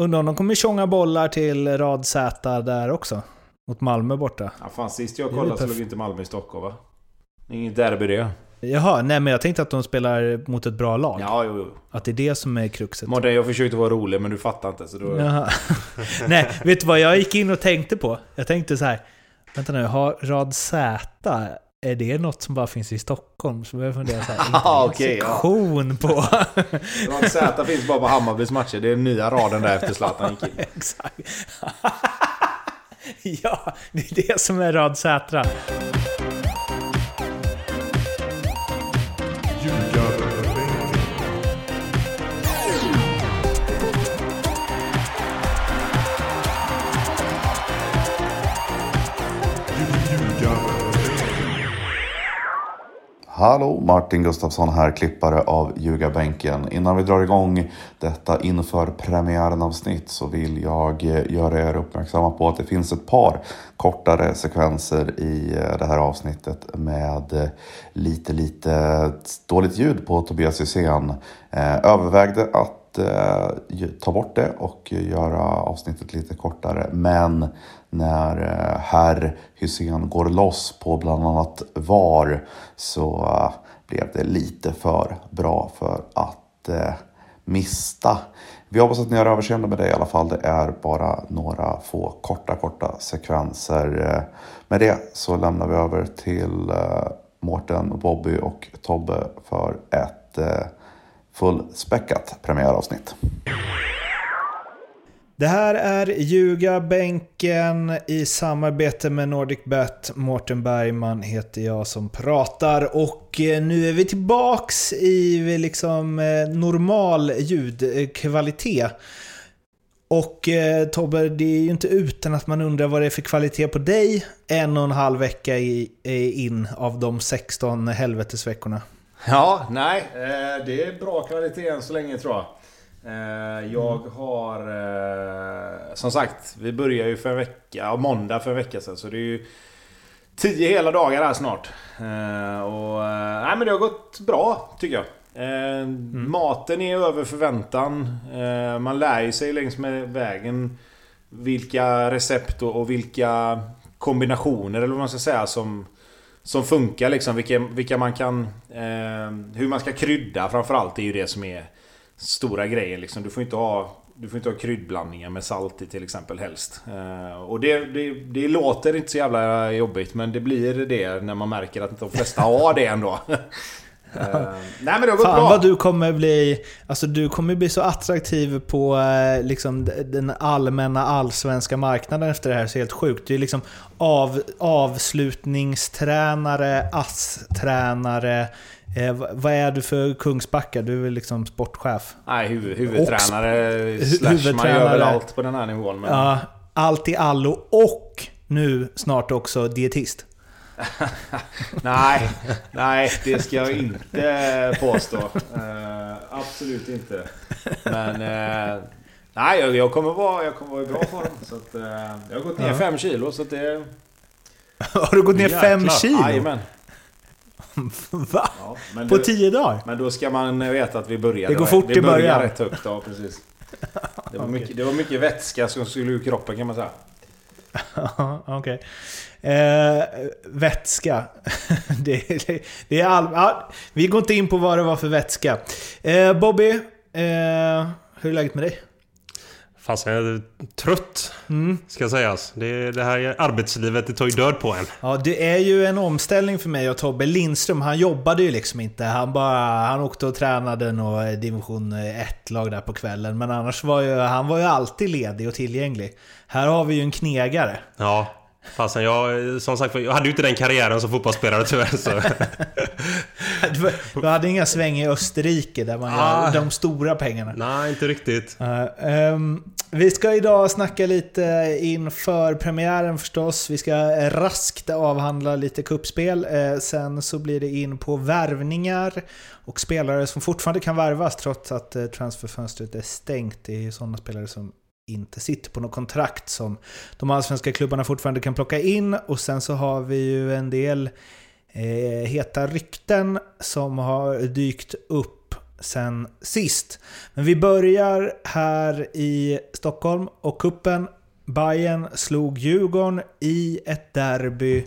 Undrar om de kommer tjonga bollar till rad Z där också. Mot Malmö borta. Ja, fan, sist jag kollade så låg inte Malmö i Stockholm va? Inget derby det. Jaha, nej men jag tänkte att de spelar mot ett bra lag. Ja, jo, jo. Att det är det som är kruxet. Mårten, jag försökte vara rolig men du fattar inte så då... Jaha. Nej, vet du vad jag gick in och tänkte på? Jag tänkte så här. Vänta nu, har rad Z, är det något som bara finns i Stockholm? Så började jag fundera så här, inte Ah, det en okej, ja. sektion på... Z finns bara på Hammarbys matcher. Det är nya raden där efter Zlatan gick in. Exakt. ja, det är det som är rad Z. Hallå, Martin Gustafsson här, klippare av Ljugarbänken. Innan vi drar igång detta inför premiären-avsnitt så vill jag eh, göra er uppmärksamma på att det finns ett par kortare sekvenser i eh, det här avsnittet med eh, lite, lite dåligt ljud på Tobias Hysén. Övervägde att ta bort det och göra avsnittet lite kortare. Men när eh, herr Hysén går loss på bland annat VAR så eh, blev det lite för bra för att eh, mista. Vi hoppas att ni har överseende med det i alla fall. Det är bara några få korta, korta sekvenser. Med det så lämnar vi över till Mårten, Bobby och Tobbe för ett fullspäckat premiäravsnitt. Det här är Ljugarbänken i samarbete med NordicBet. Mårten Bergman heter jag som pratar och eh, nu är vi tillbaks i eh, liksom eh, normal ljudkvalitet. Och eh, Tobbe, det är ju inte utan att man undrar vad det är för kvalitet på dig en och en halv vecka i, in av de 16 helvetesveckorna. Ja, nej. Eh, det är bra kvalitet än så länge tror jag. Eh, jag har... Eh, som sagt, vi börjar ju för en vecka, måndag för en vecka sedan. Så det är ju 10 hela dagar här snart. Eh, och, nej men det har gått bra tycker jag. Eh, Maten är över förväntan. Man lär ju sig längs med vägen vilka recept och, vilka kombinationer eller vad man ska säga som, som funkar liksom. Vilka, vilka man kan... Hur man ska krydda framförallt är ju det som är stora grejen liksom. Du får inte ha... Du får inte ha kryddblandningar med salt i till exempel helst. Eh, och det, det, det låter inte så jävla jobbigt men det blir det när man märker att de flesta har det ändå. Eh, nej men det har gått Fan bra. vad du kommer bli... Alltså du kommer bli så attraktiv på eh, liksom, den allmänna allsvenska marknaden efter det här. Så helt sjukt. Du är liksom av, avslutningstränare, ASS-tränare. Eh, vad- är du för Kungsbacka? Du är väl liksom sportchef? Nej, huvud, huvudtränare Och- slash man huvudtränare. gör väl allt på den här nivån. Men... Ja, allt i allo och nu snart också dietist. Nej, nej, det ska jag inte påstå. Eh, absolut inte. Men... eh, nej, jag, jag, kommer vara, jag kommer vara i bra form. Så att, eh, jag har gått ner Ja. fem kilo så att det... Har du gått ner fem Jäklar. kilo? Jajamän. Va? Ja, men På det- tio dagar? Men då ska man veta att vi började... Det går fort vi i började början. rätt högt, ja precis. Det var, mycket, det var mycket vätska som skulle ur kroppen kan man säga. Okej. Eh, vätska. det, det, det är all, ja, vi går inte in på vad det var för vätska. Eh, Bobby, eh, hur är läget med dig? Fasen, jag är trött. Mm. Ska sägas. Det, det här arbetslivet det tar ju död på en. Ja, det är ju en omställning för mig och Tobbe Lindström. Han jobbade ju liksom inte. Han, bara, han åkte och tränade något division 1-lag där på kvällen. Men annars var ju, han var ju alltid ledig och tillgänglig. Här har vi ju en knegare. Ja. Fasen, jag, som sagt, jag hade ju inte den karriären som fotbollsspelare tyvärr. Så. Du, du hade inga sväng i Österrike där man Ah. gör de stora pengarna. Nej, inte riktigt. Uh, ehm, vi ska idag snacka lite inför premiären förstås. Vi ska raskt avhandla lite kuppspel. Eh, sen så blir det in på värvningar och spelare som fortfarande kan värvas trots att eh, transferfönstret är stängt. Det är ju sådana spelare som inte sitter på något kontrakt som de allsvenska klubbarna fortfarande kan plocka in. Och sen så har vi ju en del eh, heta rykten som har dykt upp sen sist. Men vi börjar här i Stockholm och kuppen Bayern slog Djurgården i ett derby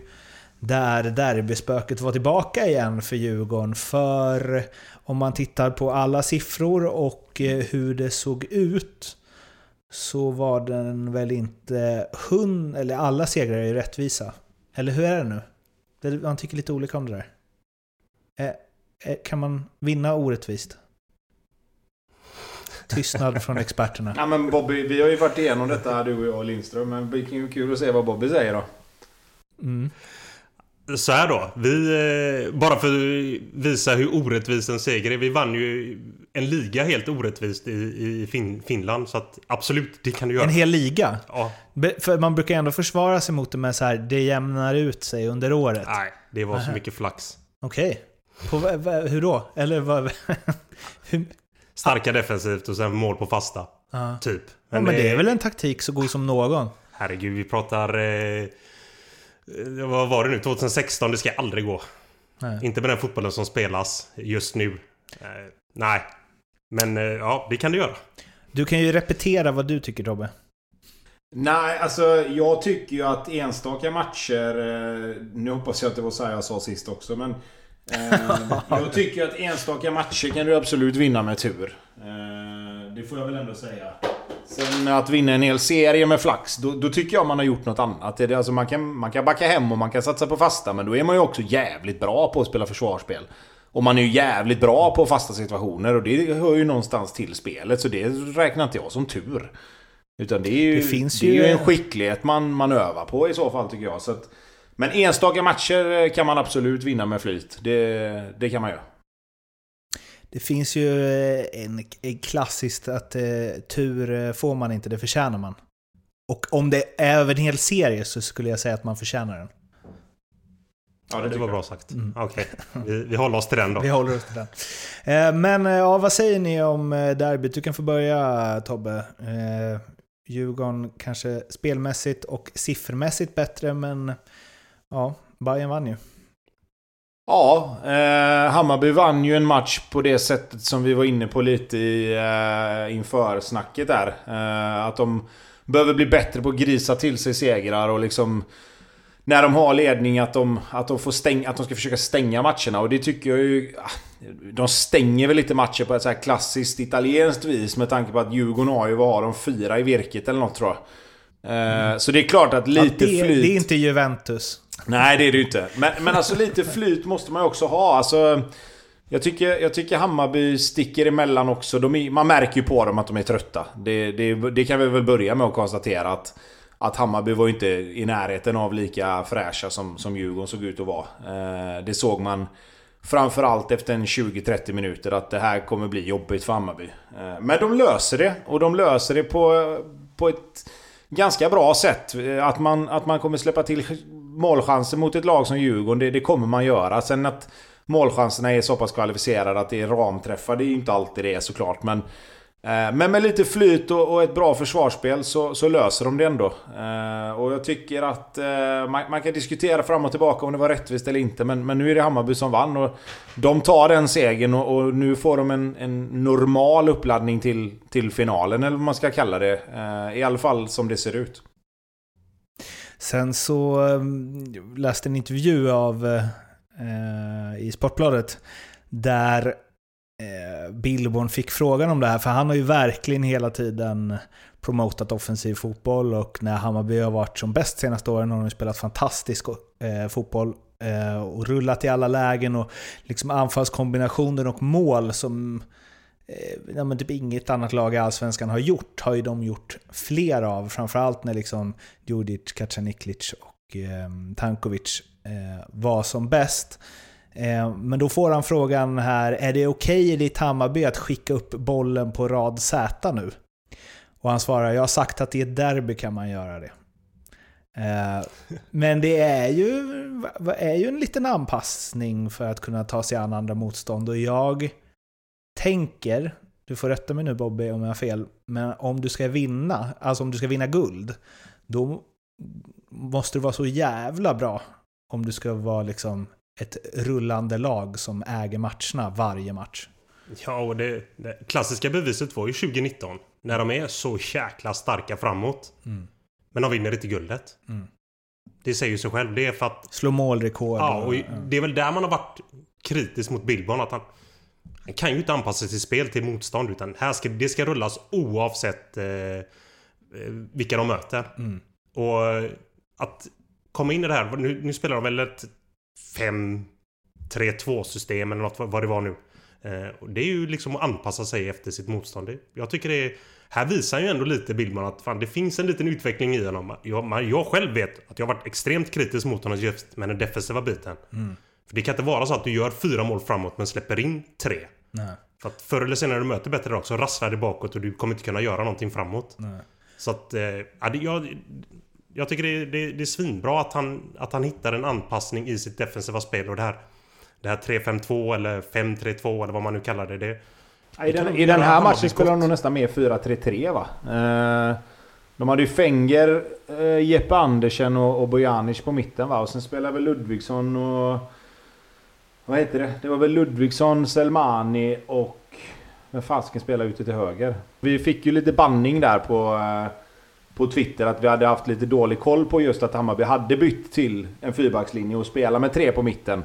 där derbyspöket var tillbaka igen för Djurgården. För om man tittar på alla siffror och eh, hur det såg ut så var den väl inte hund, eller alla segrar är ju rättvisa. Eller hur är det nu? Man tycker lite olika om det där. Eh, eh, kan man vinna orättvist? Tystnad från experterna. Ja, men Bobby, vi har ju varit igenom detta du och jag och Lindström. Men det blir kul att se vad Bobby säger då. Mm. Så här då. Vi, eh, bara för att visa hur orättvis en seger är. Vi vann ju en liga helt orättvist i, i fin, Finland. Så att absolut, det kan du göra. En hel liga? Ja. För man brukar ändå försvara sig mot det med så här, det jämnar ut sig under året. Nej, det var så mycket flax. Okej. Okay. hur då? Eller vad? hur? Starka defensivt och sen mål på fasta. Ja. Typ. Men, ja, men det är väl en taktik så god som någon? Herregud, vi pratar... Eh, vad var det nu? 2016? Det ska aldrig gå. Nej. Inte med den fotbollen som spelas just nu. Eh, nej. Men eh, ja, det kan du göra. Du kan ju repetera vad du tycker Tobbe. Nej, alltså jag tycker ju att enstaka matcher... Eh, nu hoppas jag att det var så här jag sa sist också, men... Eh, jag tycker att enstaka matcher kan du absolut vinna med tur. Eh, det får jag väl ändå säga. Sen att vinna en hel serie med flax, då, då tycker jag man har gjort något annat. Det, alltså man, kan, man kan backa hem och man kan satsa på fasta, men då är man ju också jävligt bra på att spela försvarsspel. Och man är ju jävligt bra på fasta situationer och det hör ju någonstans till spelet, så det räknar inte jag som tur. Utan det är ju, det finns det är ju en skicklighet man, man övar på i så fall tycker jag. Så att, men enstaka matcher kan man absolut vinna med flyt. Det, det kan man göra. Det finns ju eh, en, en klassiskt att eh, tur eh, får man inte, det förtjänar man. Och om det är över en hel serie så skulle jag säga att man förtjänar den. Ja, det, det var bra sagt. Mm. Okej, okay. vi, vi håller oss till den då. Vi håller oss till den. Eh, men ja, vad säger ni om derbyt? Du kan få börja Tobbe. Eh, Djurgården kanske spelmässigt och siffermässigt bättre, men ja, Bayern vann ju. Ja, eh, Hammarby vann ju en match på det sättet som vi var inne på lite i, eh, inför snacket där. Eh, att de behöver bli bättre på att grisa till sig segrar och liksom... När de har ledning att de, att de, får stäng, att de ska försöka stänga matcherna och det tycker jag ju... Ah, de stänger väl lite matcher på ett så här klassiskt italienskt vis med tanke på att Djurgården har ju, vad har de, fyra i virket eller något tror jag. Mm. Så det är klart att lite ja, det, flyt... Det är inte Juventus. Nej, det är det ju inte. Men, men alltså lite flyt måste man ju också ha. Alltså, jag, tycker, jag tycker Hammarby sticker emellan också. Är, man märker ju på dem att de är trötta. Det, det, det kan vi väl börja med att konstatera att att Hammarby var ju inte i närheten av lika fräscha som, som Djurgården såg ut att vara. Eh, det såg man framförallt efter en 20-30 minuter att det här kommer bli jobbigt för Hammarby. Eh, men de löser det och de löser det på, på ett ganska bra sätt. Eh, att man, att man kommer släppa till målchanser mot ett lag som Djurgården, det, det kommer man göra. Sen att målchanserna är så pass kvalificerade att det är ramträffar, det är ju inte alltid det är såklart. Men, Eh, men med lite flyt och, ett bra försvarsspel så, så löser de det ändå. Eh, och jag tycker att eh, man, man, kan diskutera fram och tillbaka om det var rättvist eller inte. Men, men nu är det Hammarby som vann och de tar den segern och, och nu får de en, en, normal uppladdning till, till finalen eller vad man ska kalla det. I alla fall som det ser ut. Sen så ehm, läste en intervju av eh, i Sportbladet där Billborn fick frågan om det här, för han har ju verkligen hela tiden promotat offensiv fotboll och när Hammarby har varit som bäst senaste åren har de spelat fantastisk eh, fotboll eh, och rullat i alla lägen och liksom anfallskombinationer och mål som eh, ja, men typ inget annat lag i Allsvenskan har gjort, har ju de gjort fler av. Framförallt när liksom Djurdjic, Kacaniklic och eh, Tankovic eh, var som bäst. Eh, men då får han frågan här, är det okej okay i ditt Hammarby att skicka upp bollen på rad Z nu? Och han svarar, jag har sagt att i ett derby kan man göra det. Eh, men det är ju, är ju en liten anpassning för att kunna ta sig an andra motstånd och jag tänker, du får rätta mig nu Bobby om jag har fel, men om du ska vinna, alltså om du ska vinna guld, då måste du vara så jävla bra om du ska vara liksom ett rullande lag som äger matcherna varje match. Ja, och det, det klassiska beviset var ju 2019. När de är så jäkla starka framåt. Mm. Men de vinner inte guldet. Mm. Det säger ju sig själv. Det är för att... Slå målrekord. Ja, och det är väl där man har varit kritisk mot Billborn. Att han, han kan ju inte anpassa sitt spel till motstånd. Utan här ska, det ska rullas oavsett eh, eh, vilka de möter. Mm. Och att komma in i det här. Nu, nu spelar de väl ett 5-3-2 system eller något vad det var nu. Eh, det är ju liksom att anpassa sig efter sitt motstånd. Jag tycker det är... Här visar ju ändå lite Billman att fan, det finns en liten utveckling i honom. Jag, man, jag själv vet att jag har varit extremt kritisk mot honom just med den defensiva biten. Mm. För det kan inte vara så att du gör fyra mål framåt men släpper in tre. Nej, För att förr eller senare när du möter bättre lag så rasslar det bakåt och du kommer inte kunna göra någonting framåt. nej. Så att... Eh, ja, det, jag, jag tycker det, det, det är svinbra att han, att han hittar en anpassning i sitt defensiva spel och det här... Det här 3-5-2 eller 5-3-2 eller vad man nu kallar det. det I den, I den här matchen spelar de nog nästan mer 4-3-3 va? Eh, de hade ju Fenger, eh, Jeppe Andersen och, och Bojanic på mitten va? Och sen spelar väl Ludvigsson och... Vad heter det? Det var väl Ludvigsson, Selmani och... Vem fasken spelar ute till höger? Vi fick ju lite banning där på... Eh, på Twitter att vi hade haft lite dålig koll på just att Hammarby hade bytt till en fyrbackslinje och spela med tre på mitten.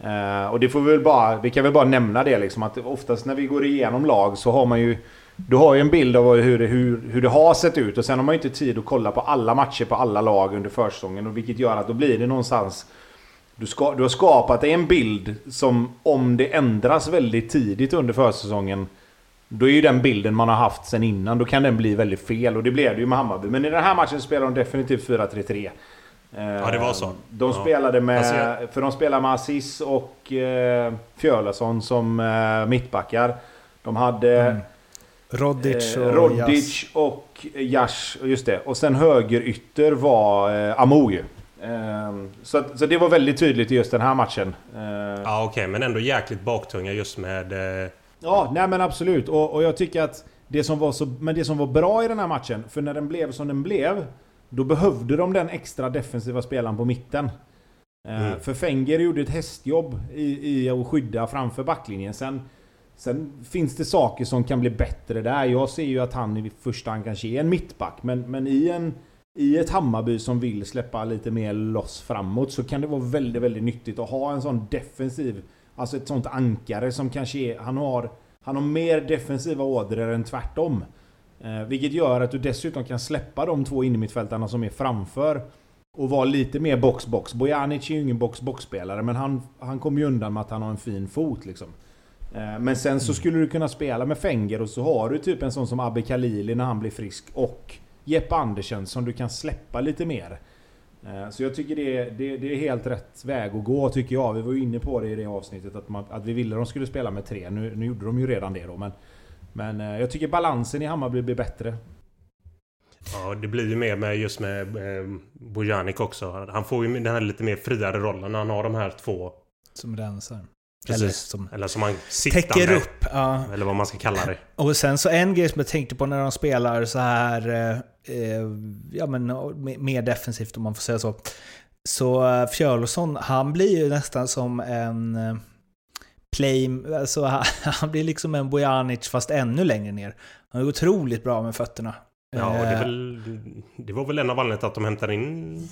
Eh, och det får vi väl bara, vi kan väl bara nämna det liksom att oftast när vi går igenom lag så har man ju Du har ju en bild av hur det, hur, hur det har sett ut och sen har man ju inte tid att kolla på alla matcher på alla lag under försäsongen och vilket gör att då blir det någonstans du, ska, du har skapat en bild som om det ändras väldigt tidigt under försäsongen då är ju den bilden man har haft sen innan, då kan den bli väldigt fel och det blev det ju med Hammarby. Men i den här matchen spelar de definitivt 4-3-3. Ja, det var så. De Ja. spelade med... Alltså, För de spelar med Aziz och eh, Fjölason som eh, mittbackar. De hade Mm. Rodic eh, och Rodic Jas. och Jash, just det. Och sen högerytter var eh, Amo ju. Eh, så, så det var väldigt tydligt i just den här matchen. Eh, Ja okej, men ändå jäkligt baktunga just med... Ja, nej men absolut. Och, och jag tycker att det som var så... Men det som var bra i den här matchen, för när den blev som den blev, då behövde de den extra defensiva spelaren på mitten. Eh, Mm. För Fenger gjorde ett hästjobb i, i att skydda framför backlinjen. Sen, sen finns det saker som kan bli bättre där. Jag ser ju att han i första hand kanske är en mittback, men, men i en... I ett Hammarby som vill släppa lite mer loss framåt så kan det vara väldigt, väldigt nyttigt att ha en sån defensiv Alltså ett sånt ankare som kanske är... Han har, han har mer defensiva ådror än tvärtom. Eh, vilket gör att du dessutom kan släppa de två innermittfältarna som är framför. Och vara lite mer box-box. Bojanic är ju ingen box-box-spelare men han, han kommer ju undan med att han har en fin fot liksom. Eh, men sen så skulle du kunna spela med Fenger och så har du typ en sån som Abbe Khalili när han blir frisk. Och Jeppe Andersen som du kan släppa lite mer. Eh, Så jag tycker det är, det, det är helt rätt väg att gå tycker jag. Vi var ju inne på det i det avsnittet att, man, att vi ville att de skulle spela med tre. Nu, nu gjorde de ju redan det då men... Men eh, jag tycker balansen i Hammarby blir bättre. ja, det blir ju mer med just med eh, Bojanic också. Han får ju den här lite mer friare rollen när han har de här två. Som rensar. Precis. Eller som Eller som sittande. täcker upp. Ja. Eller vad man ska kalla det. Och sen så en grej som jag tänkte på när de spelar så här, eh, eh, ja men mer defensivt om man får säga så. Så eh, Fjölason, han blir ju nästan som en eh, play, alltså han, blir liksom en Bojanic fast ännu längre ner. Han är otroligt bra med fötterna. Ja, och det, är väl, det var väl en av anledningarna att de hämtade in,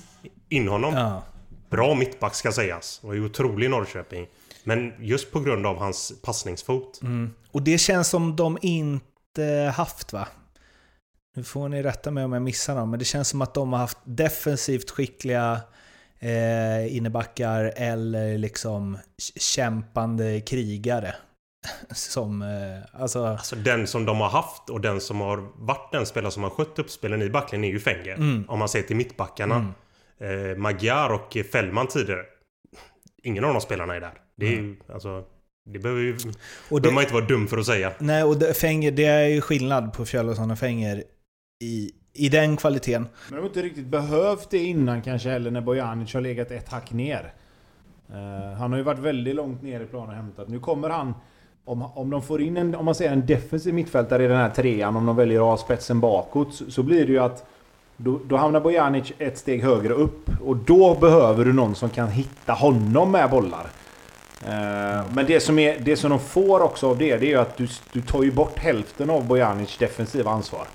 in honom. Ja. Bra mittback ska sägas. Och är otrolig i Norrköping. Men just på grund av hans passningsfot. Mm. Och det känns som de inte haft va? Nu får ni rätta mig om jag missar någon, men det känns som att de har haft defensivt skickliga eh, innebackar eller liksom kämpande krigare. Som, eh, alltså... Alltså den som de har haft och den som har varit den spelare som har skött uppspelen i backlinjen är ju Fenger. Mm. Om man ser till mittbackarna. Mm. Eh, Magyar och Fällman tidigare. Ingen av de spelarna är där. Det är Mm. ju, alltså... Det behöver ju... Och det, man inte vara dum för att säga. nej, och det, Fenger, det är ju skillnad på Fjölason och Fenger i, i den kvaliteten. Men de har inte riktigt behövt det innan kanske heller när Bojanic har legat ett hack ner. Eh, han har ju varit väldigt långt ner i planen och hämtat. Nu kommer han... Om, om de får in en, om man säger en defensiv mittfältare i den här trean, om de väljer att ha spetsen bakåt, så, så blir det ju att då, då hamnar Bojanic ett steg högre upp och då behöver du någon som kan hitta honom med bollar. Eh, men det som, är, det som de får också av det, det är ju att du, du tar ju bort hälften av Bojanic defensiva ansvar.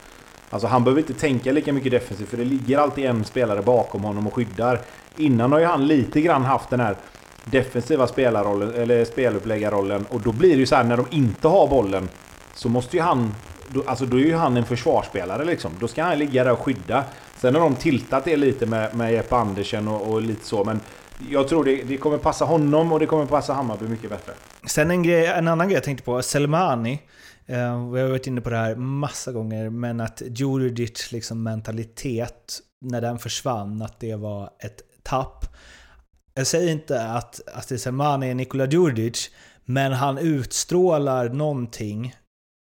Alltså han behöver inte tänka lika mycket defensivt för det ligger alltid en spelare bakom honom och skyddar. Innan har ju han lite grann haft den här defensiva spelarrollen, eller speluppläggarrollen. Och då blir det ju så här när de inte har bollen så måste ju han... Då, alltså då är ju han en försvarsspelare liksom. Då ska han ligga där och skydda. Sen har de tiltat det lite med, med Jeppe Andersen och, och lite så men jag tror det, det, kommer passa honom och det kommer passa Hammarby mycket bättre. Sen en, grej, en annan grej jag tänkte på, Selmani. Eh, vi har varit inne på det här massa gånger, men att Djurdjic liksom mentalitet, när den försvann, att det var ett tapp. Jag säger inte att Astrid Selmani är Nikola Djurdjic, men han utstrålar någonting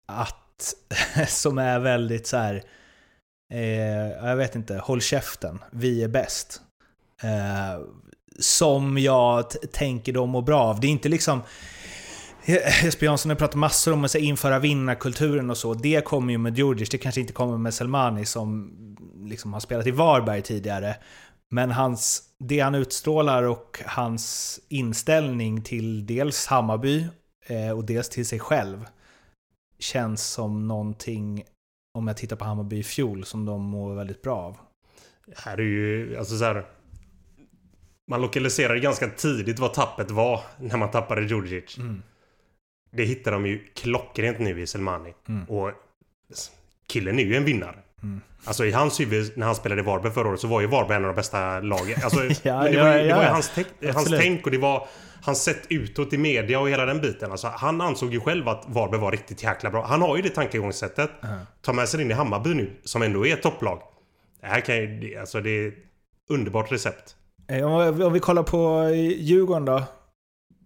att, som är väldigt så här, eh, jag vet inte, håll käften, vi är bäst. Eh, som jag tänker de mår bra av. Det är inte liksom... Eh, Jesper Jansson har pratat massor om att införa vinnarkulturen och så. Det kommer ju med Djurdjic, det kanske inte kommer med Selmani som liksom har spelat i Varberg tidigare. Men hans, det han utstrålar och hans inställning till dels Hammarby eh, och dels till sig själv känns som någonting, om jag tittar på Hammarby i fjol, som de mår väldigt bra av. Här är ju, alltså så här, man lokaliserade ganska tidigt vad tappet var när man tappade Djurdjic. Mm. Det hittar de ju klockrent nu i Selmani. Mm. Och killen är ju en vinnare. Mm. Alltså i hans huvud när han spelade i Varberg förra året så var ju Varberg en av de bästa lagen. Alltså, ja, det, var ju, det var ju hans, hans tänk och det var hans sätt utåt i media och hela den biten. Alltså, han ansåg ju själv att Varberg var riktigt jäkla bra. Han har ju det tankegångssättet. -huh. Ta med sig in i Hammarby nu, som ändå är ett topplag. Det här kan ju... Alltså det är ett underbart recept. Eh, om vi kollar på eh, Djurgården då.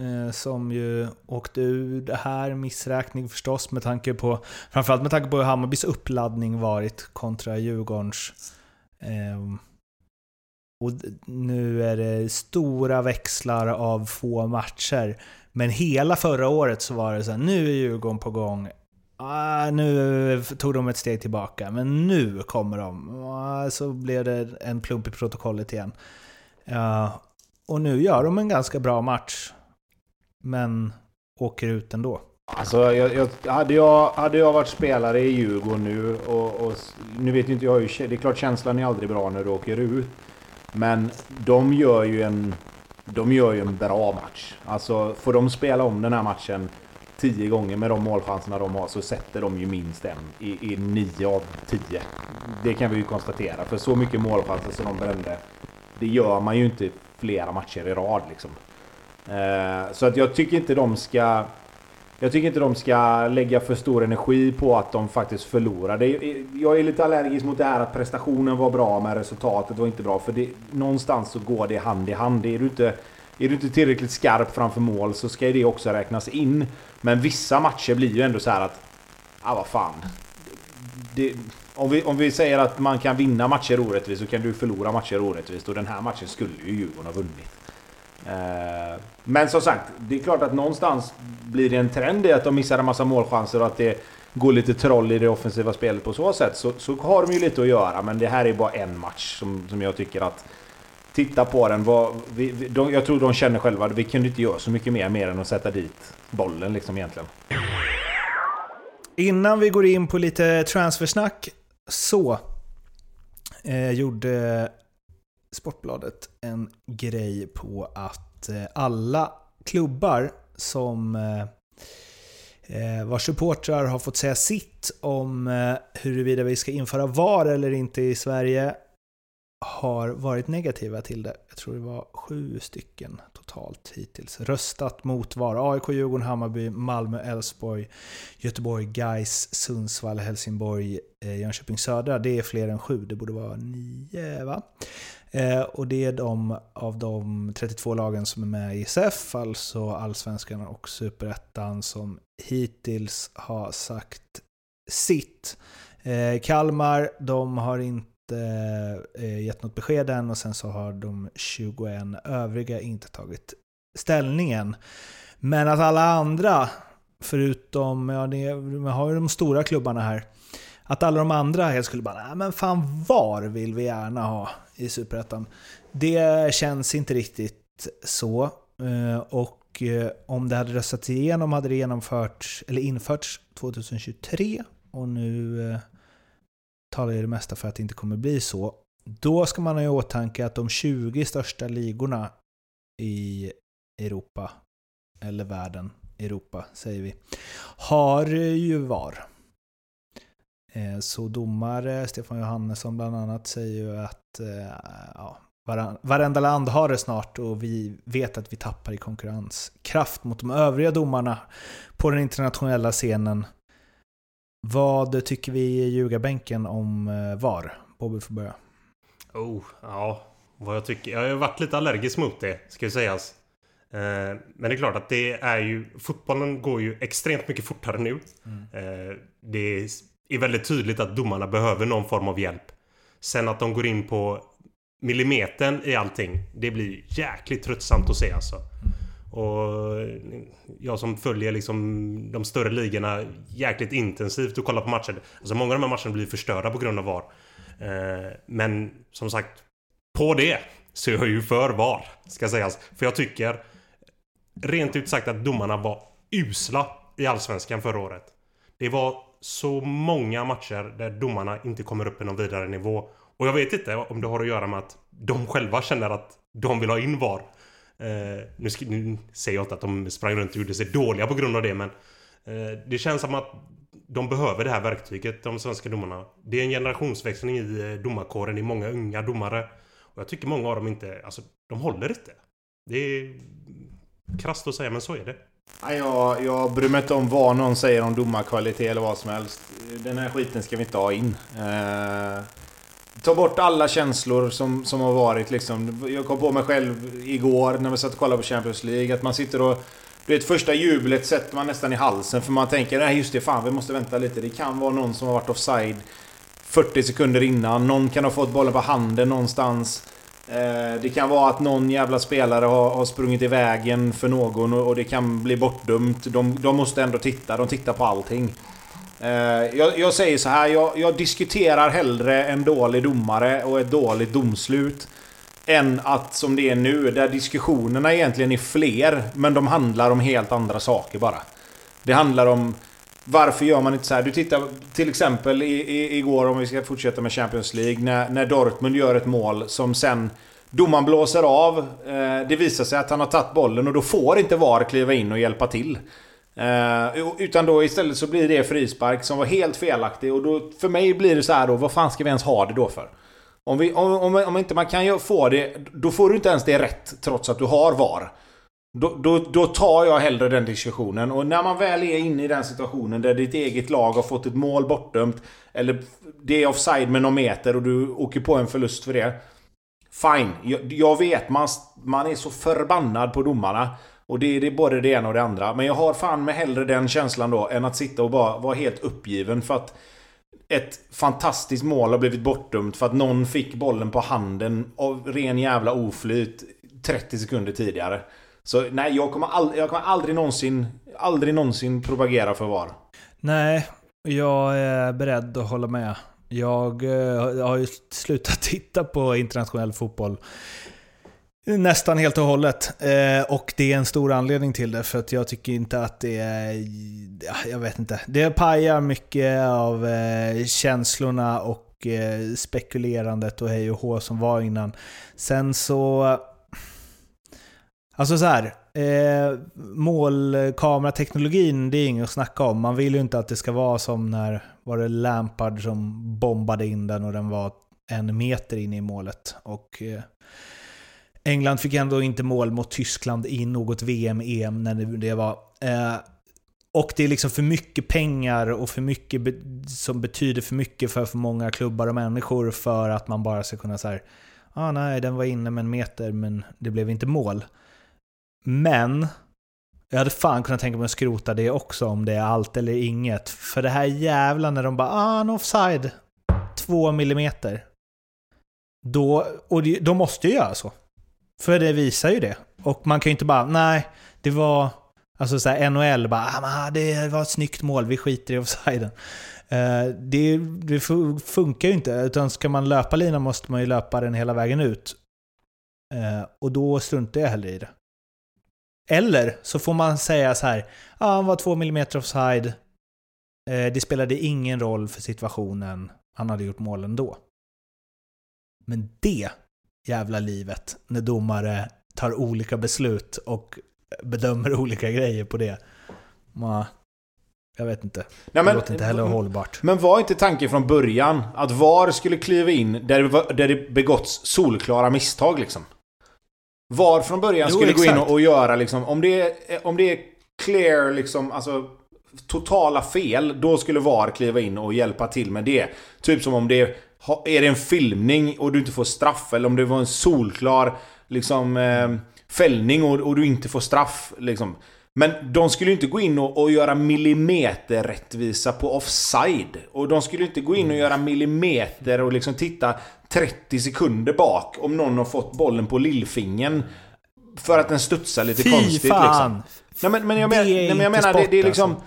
Eh, som ju åkte ur det här, missräkning förstås med tanke på... Framförallt med tanke på hur Hammarbys uppladdning varit kontra Djurgårdens. Ehm, och nu är det stora växlar av få matcher. Men hela förra året så var det så här, nu är Djurgården på gång. Ah, nu tog de ett steg tillbaka, men nu kommer de. Ah, så blev det en plump i protokollet igen. Uh, och nu gör de en ganska bra match. Men åker ut ändå. Alltså, jag, jag, hade, jag, hade jag varit spelare i Djurgården nu och, och nu vet inte jag det är klart känslan är aldrig bra när du åker ut. Men de gör ju en, de gör ju en bra match. Alltså får de spela om den här matchen tio gånger med de målchanserna de har så sätter de ju minst en i, i nio av tio. Det kan vi ju konstatera. För så mycket målchanser som de brände det gör man ju inte flera matcher i rad liksom. Eh, så att jag tycker inte de ska... Jag tycker inte de ska lägga för stor energi på att de faktiskt förlorade. Jag är lite allergisk mot det här att prestationen var bra men resultatet var inte bra. För det, någonstans så går det hand i hand. Är du inte, är du inte tillräckligt skarp framför mål så ska det också räknas in. Men vissa matcher blir ju ändå så här att... Ah vad fan. Det, om vi, om vi säger att man kan vinna matcher orättvist så kan du förlora matcher orättvist. Och den här matchen skulle ju Djurgården ha vunnit. Eh, men som sagt, det är klart att någonstans blir det en trend i att de missar en massa målchanser och att det går lite troll i det offensiva spelet på så sätt. Så, så har de ju lite att göra, men det här är bara en match som, som jag tycker att... Titta på den. Vad, vi, vi, de, jag tror de känner själva att vi kunde inte göra så mycket mer, mer än att sätta dit bollen liksom egentligen. Innan vi går in på lite transfersnack så eh, gjorde Sportbladet en grej på att eh, alla klubbar som eh, eh, vars supportrar har fått säga sitt om eh, huruvida vi ska införa VAR eller inte i Sverige har varit negativa till det. Jag tror det var sju stycken totalt hittills. Röstat mot VAR. AIK, Djurgården, Hammarby, Malmö, Elfsborg, Göteborg, Gais, Sundsvall, Helsingborg, eh, Jönköping Södra. Det är fler än sju, det borde vara nio va? Eh, och det är de av de 32 lagen som är med i SEF, alltså Allsvenskan och Superettan, som hittills har sagt sitt. Eh, Kalmar, de har inte Eh, eh, gett något besked än och sen så har de 21 övriga inte tagit ställningen. Men att alla andra, förutom, ja det, man har ju de stora klubbarna här, att alla de andra helt skulle bara, nej men fan VAR vill vi gärna ha i Superettan. Det känns inte riktigt så. Eh, och eh, om det hade röstats igenom hade det genomförts, eller införts 2023 och nu talar ju det mesta för att det inte kommer bli så. Då ska man ha i åtanke att de 20 största ligorna i Europa, eller världen, Europa säger vi, har ju VAR. Eh, så domare, Stefan Johannesson bland annat, säger ju att eh, ja, varenda land har det snart och vi vet att vi tappar i konkurrenskraft mot de övriga domarna på den internationella scenen. Vad tycker vi i ljugarbänken om eh, VAR? Bobby får börja. Oh, ja. Vad jag tycker. Jag har varit lite allergisk mot det, ska ju sägas. Men det är klart att det är ju... Fotbollen går ju extremt mycket fortare nu. Mm. Det är väldigt tydligt att domarna behöver någon form av hjälp. Sen att de går in på millimetern i allting. Det blir jäkligt tröttsamt att se alltså. Och eh, jag som följer liksom de större ligorna jäkligt intensivt och kollar på matcher. Alltså många av de här matcherna blir förstörda på grund av VAR. Eh, men som sagt, på det så är jag ju för VAR, ska sägas. För jag tycker rent ut sagt att domarna var usla i Allsvenskan förra året. Det var så många matcher där domarna inte kommer upp i någon vidare nivå. Och jag vet inte om det har att göra med att de själva känner att de vill ha in VAR. Eh, nu, nu, säger jag inte att de sprang runt och gjorde sig dåliga på grund av det men eh, Det känns som att de behöver det här verktyget, de svenska domarna. Det är en generationsväxling i eh, domarkåren, domarkåren, i många unga domare. Och jag tycker många av dem inte, alltså de håller inte. Det är krasst att säga men så är det. Jag, jag bryr mig inte om vad någon säger om domarkvalitet eller vad som helst. Den här skiten ska vi inte ha in. Eh, ta bort alla känslor som, som har varit liksom. Jag kom på mig själv igår när vi satt och kollade på Champions League. Att man sitter och... Du vet, första jublet sätter man nästan i halsen för man tänker nej just det, fan vi måste vänta lite. Det kan vara någon som har varit offside 40 sekunder innan. Någon kan ha fått bollen på handen någonstans. Eh, det kan vara att någon jävla spelare har, sprungit i vägen för någon och, och det kan bli bortdömt. De, de, måste ändå titta, de tittar på allting. Eh, jag, jag, säger så här, jag, jag, diskuterar hellre en dålig domare och ett dåligt domslut. Än att som det är nu, där diskussionerna egentligen är fler, men de handlar om helt andra saker bara. Det handlar om varför gör man inte så här? Du tittar till exempel i, i, igår, om vi ska fortsätta med Champions League, när, när Dortmund gör ett mål som sen domaren blåser av. Eh, det visar sig att han har tagit bollen och då får inte VAR kliva in och hjälpa till. Eh, utan då istället så blir det frispark som var helt felaktig och då för mig blir det så här då, vad fan ska vi ens ha det då för? Om, vi, om, om, om inte man kan få det, då får du inte ens det rätt trots att du har VAR. Då, då, då, tar jag hellre den diskussionen. Och när man väl är inne i den situationen där ditt eget lag har fått ett mål bortdömt. Eller det är offside med någon meter och du åker på en förlust för det. Fine, jag, jag vet man, man är så förbannad på domarna. Och det, det är både det ena och det andra. Men jag har fan med hellre den känslan då än att sitta och bara vara helt uppgiven för att ett fantastiskt mål har blivit bortdömt för att någon fick bollen på handen av ren jävla oflyt 30 sekunder tidigare. Så nej, jag kommer, all, jag kommer aldrig någonsin, aldrig någonsin propagera för VAR. Nej, jag är beredd att hålla med. Jag, jag har ju slutat titta på internationell fotboll Nästan helt och hållet. Eh, och det är en stor anledning till det, för att jag tycker inte att det är... Jag vet inte. Det pajar mycket av eh, känslorna och eh, spekulerandet och hej och hå som var innan. Sen så... Alltså så här. Eh, målkamerateknologin, det är inget att snacka om. Man vill ju inte att det ska vara som när var det Lampard som bombade in den och den var en meter in i målet. Och eh, England fick ändå inte mål mot Tyskland i något VM-EM när det var. Eh, och det är liksom för mycket pengar och för mycket be som betyder för mycket för för många klubbar och människor för att man bara ska kunna säga ah, nej, den var inne med en meter men det blev inte mål. Men jag hade fan kunnat tänka mig att skrota det också om det är allt eller inget. För det här jävla när de bara ah, en offside. Två millimeter. Då, och de måste ju göra så. För det visar ju det. Och man kan ju inte bara, nej, det var... Alltså såhär NHL bara, ah, ah, det var ett snyggt mål, vi skiter i offsiden. Uh, det, det, funkar ju inte, utan ska man löpa linan måste man ju löpa den hela vägen ut. Uh, och då struntar jag hellre i det. Eller så får man säga så här, ja han var två millimeter offside, eh, det spelade ingen roll för situationen, han hade gjort mål ändå. Men det jävla livet, när domare tar olika beslut och bedömer olika grejer på det. Ma, jag vet inte. Nej, det låter inte heller hållbart. Men var inte tanken från början att VAR skulle kliva in där det, var, där det begåtts solklara misstag liksom? VAR från början Jo, skulle gå in exakt. och, och göra liksom, om det, är, om det är clear liksom, alltså totala fel, då skulle VAR kliva in och hjälpa till med det. Typ som om det är, ha- är det en filmning och du inte får straff, eller om det var en solklar liksom eh, fällning och, och du inte får straff liksom. Men de skulle ju inte gå in och, och göra millimeter rättvisa på offside. Och de skulle inte gå in och göra millimeter och liksom titta 30 sekunder bak om någon har fått bollen på lillfingern. För att den studsar lite Fy konstigt fan! liksom. Nej men, men jag, men, nej, men jag menar, det, det är liksom... alltså.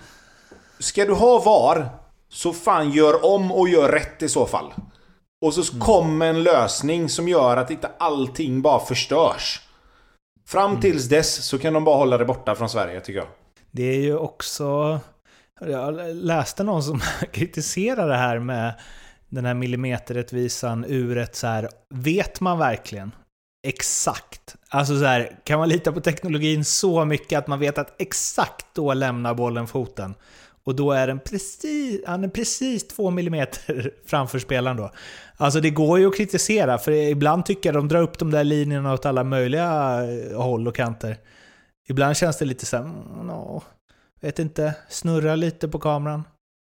Ska du ha VAR, så fan gör om och gör rätt i så fall. Och så Mm. kom en lösning som gör att inte allting bara förstörs. Fram Mm. tills dess så kan de bara hålla det borta från Sverige tycker jag. Det är ju också... Jag läste någon som kritiserar det här med den här millimeterrättvisan ur ett så här, vet man verkligen exakt? Alltså så här, kan man lita på teknologin så mycket att man vet att exakt då lämnar bollen foten? Och då är den precis, han är precis två millimeter framför spelaren då. Alltså det går ju att kritisera, för ibland tycker jag de drar upp de där linjerna åt alla möjliga eh, håll och kanter. Ibland känns det lite såhär... Mm, no, vet inte, snurra lite på kameran.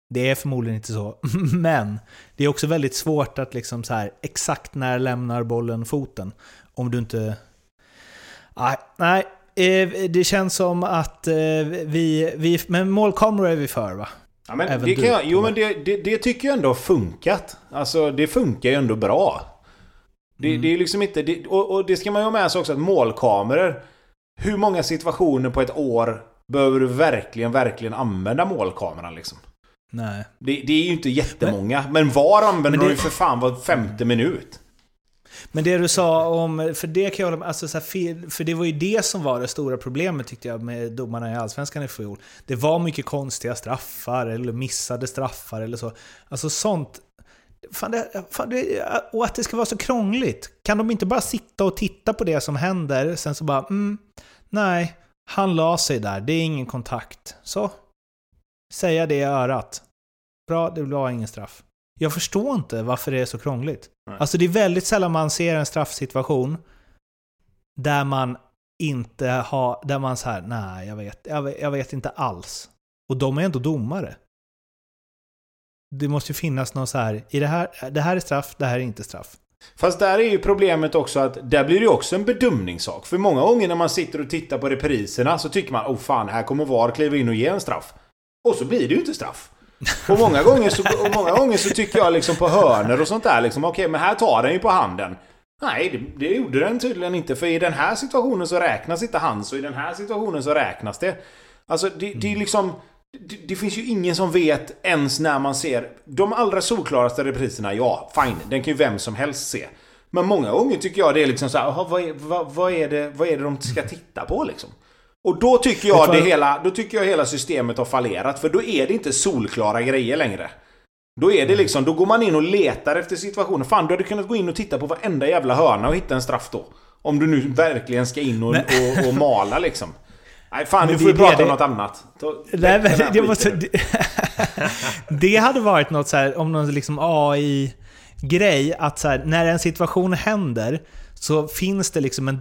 Det är förmodligen inte så. Men det är också väldigt svårt att liksom så här, exakt när lämnar bollen foten. Om du inte... Nej, nej eh, Det känns som att eh, vi... vi men målkameror är vi för va? Ja, men Även det du, kan jag, jo men det, det, det tycker jag ändå har funkat. Alltså det funkar ju ändå bra. Det, Mm. det är liksom inte... Det, och, och det ska man ju ha med sig också att målkameror... Hur många situationer på ett år behöver du verkligen, verkligen använda målkameran liksom? Nej. Det, det är ju inte jättemånga. Men, var använder Men de det- ju för fan var femte minut. Men det du sa om, för det kan jag hålla med alltså så här, för det var ju det som var det stora problemet tyckte jag med domarna i Allsvenskan i fjol. Det var mycket konstiga straffar eller missade straffar eller så. Alltså sånt. Fan det, fan det, och att det ska vara så krångligt. Kan de inte bara sitta och titta på det som händer, sen så bara mm, nej, han la sig där, det är ingen kontakt. Så. Säga det i örat. Bra, det var ingen straff. Jag förstår inte varför det är så krångligt. Nej. Alltså det är väldigt sällan man ser en straffsituation där man inte har, där man så här, nej jag vet, jag vet, jag vet inte alls. Och de är ändå domare. Det måste ju finnas någon så här, i det här, det här är straff, det här är inte straff. Fast där är ju problemet också att där blir det ju också en bedömningssak. För många gånger när man sitter och tittar på repriserna så tycker man oh fan, här kommer VAR kliva in och ge en straff. Och så blir det ju inte straff. Och många gånger så, och många gånger så tycker jag liksom på hörner och sånt där liksom, okej men här tar den ju på handen. Nej, det, det gjorde den tydligen inte. För i den här situationen så räknas inte hands och i den här situationen så räknas det. Alltså det, det är liksom... Det, det finns ju ingen som vet ens när man ser... De allra solklaraste repriserna, ja, fine. Den kan ju vem som helst se. Men många gånger tycker jag det är liksom så här, "Jaha, vad, är, vad, vad, är det, vad är det de ska titta på liksom? Och då tycker jag, det hela, då tycker jag hela systemet har fallerat. För då är det inte solklara grejer längre. Då är det liksom, då går man in och letar efter situationer. Fan, du hade kunnat gå in och titta på varenda jävla hörna och hitta en straff då. Om du nu verkligen ska in och, och, och mala liksom. Nej, fan nu får vi prata det- om något annat. Ta- Nej, men det, måste, det, det hade varit något så här, om någon liksom AI-grej, att så här, när en situation händer så finns det liksom en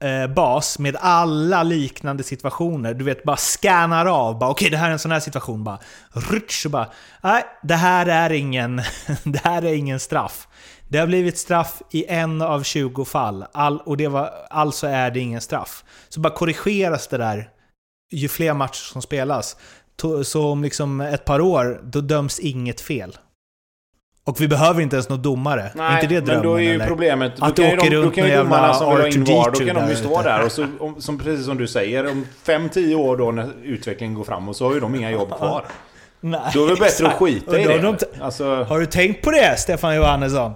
Eh, bas med alla liknande situationer. Du vet, bara scannar av. Bara, Okej, det här är en sån här situation. Bara, rutsch, bara, nej, det här är ingen, det här är ingen straff. Det har blivit straff i en av 20 fall, all, och det var, alltså är det ingen straff. Så bara korrigeras det där ju fler matcher som spelas. Så om liksom ett par år, då döms inget fel. Och vi behöver inte ens någon domare. Nej, inte det drömmen men då är ju eller? problemet... Då Att kan det ju åker de, då runt kan ju någon domarna som vill ha in VAR, då R2D2 kan de ju stå där och så, om, som, precis som du säger, om 5-10 år då när utvecklingen går framåt så har ju de inga jobb kvar. Nej, Då är det bättre att skita i då det. de- Alltså, Har du tänkt på det, Stefan Johannesson?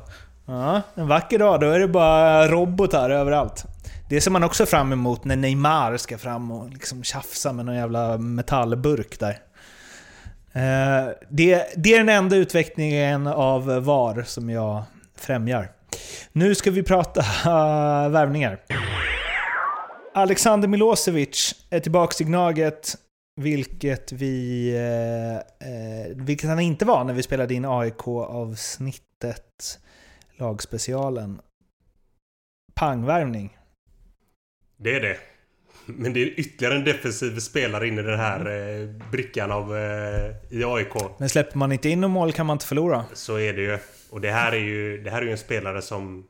Ja, en vacker dag, då är det bara robotar överallt. Det ser man också fram emot när Neymar ska fram och liksom tjafsa med någon jävla metallburk där. Eh, det, det är den enda utvecklingen av VAR som jag främjar. Nu ska vi prata eh, värvningar. Alexander Milosevic är tillbaka i Gnaget, vilket, vi, eh, eh vilket han inte var när vi spelade in AIK-avsnittet, lagspecialen. Pangvärvning. Det är det. Men det är ytterligare en defensiv spelare in i den här eh, brickan av eh, i AIK. Men släpper man inte in någon mål kan man inte förlora. Så är det ju. Och det här är ju, det här är ju en spelare som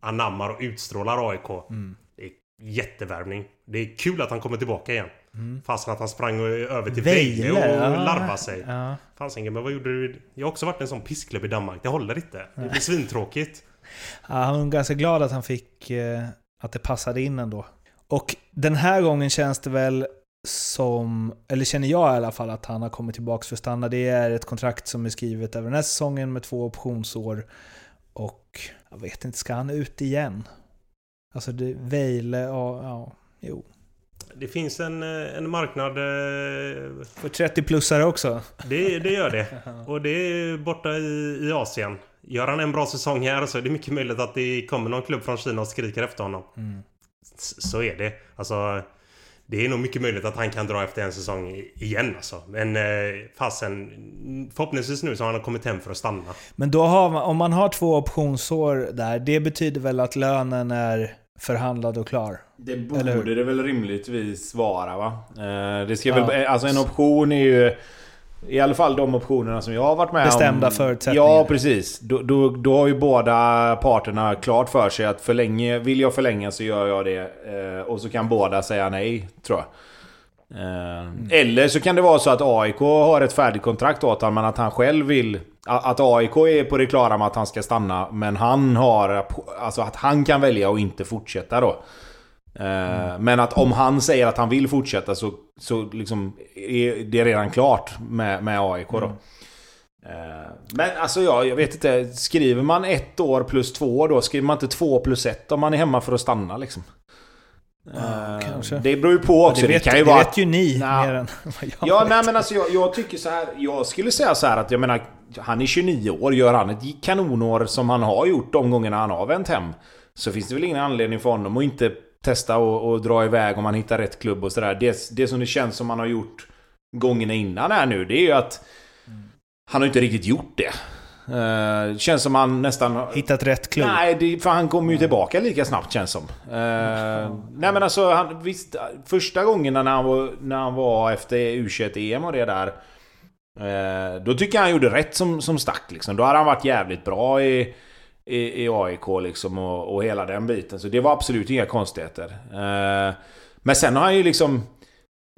anammar och utstrålar AIK. Mm. Det är jättevärvning. Det är kul att han kommer tillbaka igen. Mm. Fastän att han sprang över till Veje och ja. larvade sig. Ja. Fasiken, men vad gjorde du? Jag har också varit en sån pissklubb i Danmark. Det håller inte. Det blir svintråkigt. Ja, han var ganska glad att han fick... Eh, att det passade in ändå. Och den här gången känns det väl som, eller känner jag i alla fall, att han har kommit tillbaka för att stanna. Det är ett kontrakt som är skrivet över den här säsongen med två optionsår. Och jag vet inte, ska han ut igen? Alltså, det, Vejle och ja, jo. Det finns en, eh, en marknad... Eh, för 30-plussare också? Det, det gör det. Och det är borta i, i Asien. Gör han en bra säsong här så är det mycket möjligt att det kommer någon klubb från Kina och skriker efter honom. Mm. Så är det. Alltså... Det är nog mycket möjligt att han kan dra efter en säsong igen alltså. Men eh, fasen... Förhoppningsvis nu så har han kommit hem för att stanna. Men då har man, om man har två optionsår där, det betyder väl att lönen är förhandlad och klar? Det borde det väl rimligtvis vara va? Eh, det ska ja. väl... Alltså en option är ju... I alla fall de optionerna som jag har varit med Bestämda om. förutsättningar. Ja, precis. Då, då, då, har ju båda parterna klart för sig att förlänge, vill jag förlänga så gör jag det. Eh, och så kan båda säga nej, tror jag. Eh, mm. Eller så kan det vara så att AIK har ett färdigt kontrakt åt honom, men att han själv vill... Att AIK är på det klara med att han ska stanna, men han har... Alltså att han kan välja att inte fortsätta då. Mm. Men att om han säger att han vill fortsätta så, så liksom är det redan klart med, med AIK då. Mm. Eh, men alltså ja, jag vet inte. Skriver man ett år plus två år då? Skriver man inte två plus ett om man är hemma för att stanna liksom? Ja, kanske. Det beror ju på också. Ja, det, vet, det kan ju det vara... vet ju ni nah. mer än vad jag Ja, vet. nej men alltså jag, jag, tycker så här. Jag skulle säga så här att jag menar... Han är 29 år. Gör han ett kanonår som han har gjort de gångerna han har vänt hem. Så finns det väl ingen anledning för honom att inte testa och, och dra iväg om man hittar rätt klubb och sådär. Det, det som det känns som man har gjort gångerna innan här nu, det är ju att han har inte riktigt gjort det. Uh, känns som han nästan... Hittat rätt klubb? Nej, det, för han kommer ju tillbaka lika snabbt känns som. Uh, nej men alltså, han, visst, första gången när han var, när han var efter U21-EM och det där. Uh, då tycker jag han gjorde rätt som, som stack liksom. Då hade han varit jävligt bra i i, i AIK liksom och, och hela den biten. Så det var absolut inga konstigheter. Eh, men sen har han ju liksom...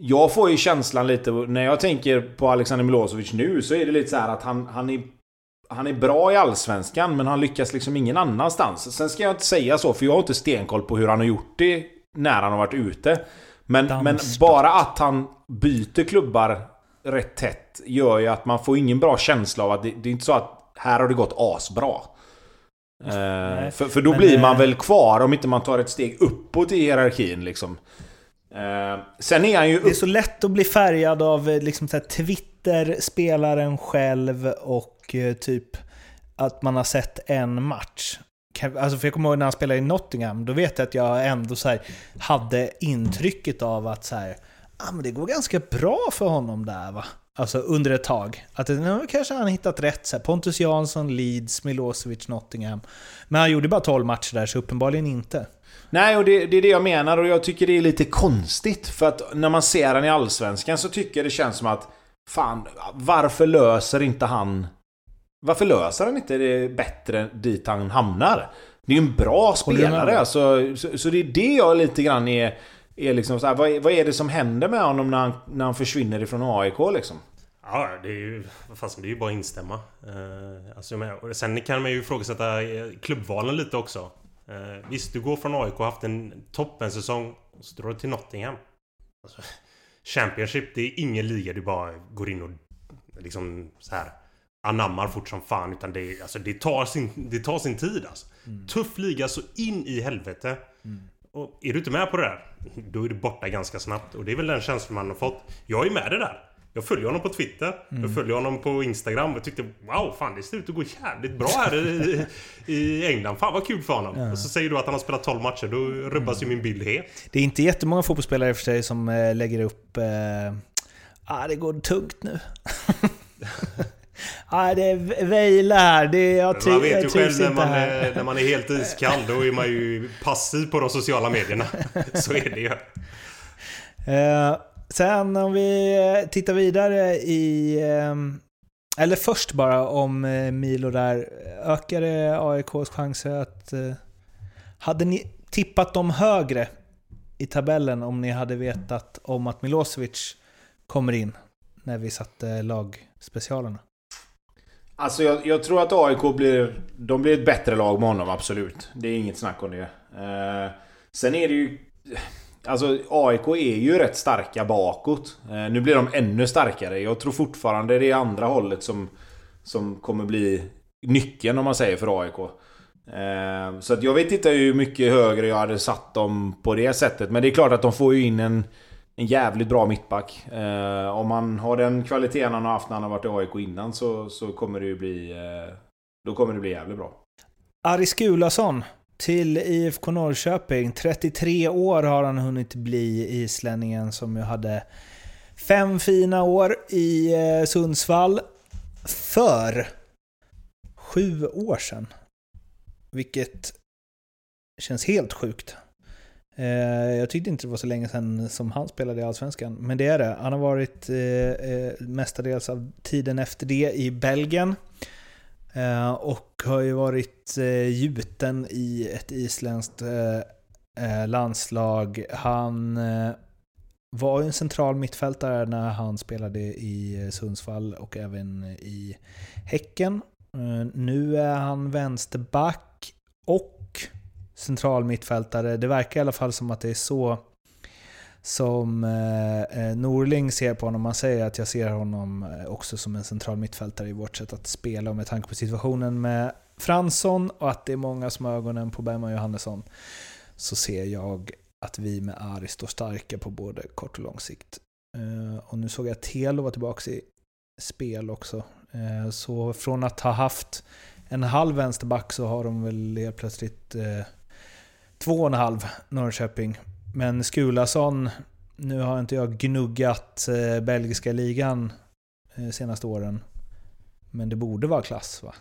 Jag får ju känslan lite, när jag tänker på Alexander Milosevic nu så är det lite så att han, han är... Han är bra i Allsvenskan men han lyckas liksom ingen annanstans. Sen ska jag inte säga så för jag har inte stenkoll på hur han har gjort det när han har varit ute. Men, men bara att han byter klubbar rätt tätt gör ju att man får ingen bra känsla av att det, det är inte så att här har det gått asbra. Eh, för, för då men, blir man eh, väl kvar om inte man tar ett steg uppåt i hierarkin liksom. Eh, sen är han ju... Det är så lätt att bli färgad av eh, liksom, så Twitter, spelaren själv och eh, typ att man har sett en match. Alltså för jag kommer ihåg när han spelade i Nottingham, då vet jag att jag ändå så här, hade intrycket av att så här, ah, men det går ganska bra för honom där va. Alltså under ett tag. Att nu kanske han hittat rätt. Så här, Pontus Jansson, Leeds, Milosevic, Nottingham. Men han gjorde bara 12 matcher där, så uppenbarligen inte. Nej, och det, det, är det jag menar och jag tycker det är lite konstigt. För att när man ser han i Allsvenskan så tycker jag det känns som att... Fan, varför löser inte han... Varför löser han inte det bättre dit han hamnar? Det är ju en bra spelare alltså. Så, så det är det jag lite grann är är liksom så här, vad, vad är det som händer med honom när han, när han försvinner ifrån AIK liksom? Ja, det är ju... Fast det är ju bara att instämma. Eh, alltså, sen kan man ju ifrågasätta eh, klubbvalen lite också. Eh, visst, du går från AIK och haft en toppensäsong och så drar du till Nottingham. Alltså, Championship, det är ingen liga du bara går in och liksom så här anammar fort som fan. Utan det, alltså, det, tar, sin, det tar sin tid alltså. Mm. Tuff liga så in i helvete. Mm. Och är du inte med på det där, då är du borta ganska snabbt. Och det är väl den känslan man har fått. Jag är med det där. Jag följer honom på Twitter. Mm. Jag följer honom på Instagram och tyckte wow, fan det ser ut att gå jävligt bra här i, i England. Fan vad kul för honom. Ja. Och så säger du att han har spelat 12 matcher. Då rubbas mm. ju min bild helt. Det är inte jättemånga fotbollsspelare för sig som äh, lägger upp äh, ah, det går tungt nu. ah, det väjlar här. Det, jag man vet ju själv när man, är, när man är helt iskall. Då är man ju passiv på de sociala medierna. Så är det ju. Uh, Sen om vi eh, tittar vidare i... Ehm, eller först bara om eh, Milo där. Ökar det AIKs chanser att... Eh, hade ni tippat dem högre i tabellen om ni hade vetat om att Milosevic kommer in när vi satte lagspecialerna? Alltså jag, jag, tror att AIK blir... De blir ett bättre lag med honom, absolut. Det är inget snack om det. Eh, sen är det ju... Alltså AIK är ju rätt starka bakåt. Eh, nu blir de ännu starkare. Jag tror fortfarande det är andra hållet som, som kommer bli nyckeln om man säger för AIK. Eh, så att jag vet inte hur mycket högre jag hade satt dem på det sättet. Men det är klart att de får ju in en, en jävligt bra mittback. Eh, om man har den kvaliteten han har haft när han har varit i AIK innan så, så kommer det ju bli... Då kommer det bli jävligt bra. Aris Gulason till IFK Norrköping. 33 år har han hunnit bli, islänningen som ju hade fem fina år i eh, Sundsvall för sju år sedan. Vilket känns helt sjukt. Eh, jag tyckte inte det var så länge sedan som han spelade i Allsvenskan, men det är det. Han har varit eh, mestadels av tiden efter det i Belgien. Eh, och har ju varit eh, gjuten i ett isländskt eh, landslag. Han var ju en central mittfältare när han spelade i Sundsvall och även i Häcken. Nu är han vänsterback och central mittfältare. Det verkar i alla fall som att det är så som eh, eh, Norling ser på honom. Man säger att jag ser honom eh, också som en central mittfältare i vårt sätt att spela och med tanke på situationen med Fransson och att det är många som har ögonen på Bergman Johannesson så ser jag att vi med Ari står starka på både kort och lång sikt. Eh, och nu såg jag att Telo var tillbaka i spel också. Eh, så från att ha haft en halv vänsterback så har de väl helt plötsligt eh, två och en halv Norrköping men Skulason, nu har inte jag gnuggat eh, belgiska ligan eh, senaste åren. Men det borde vara klass va?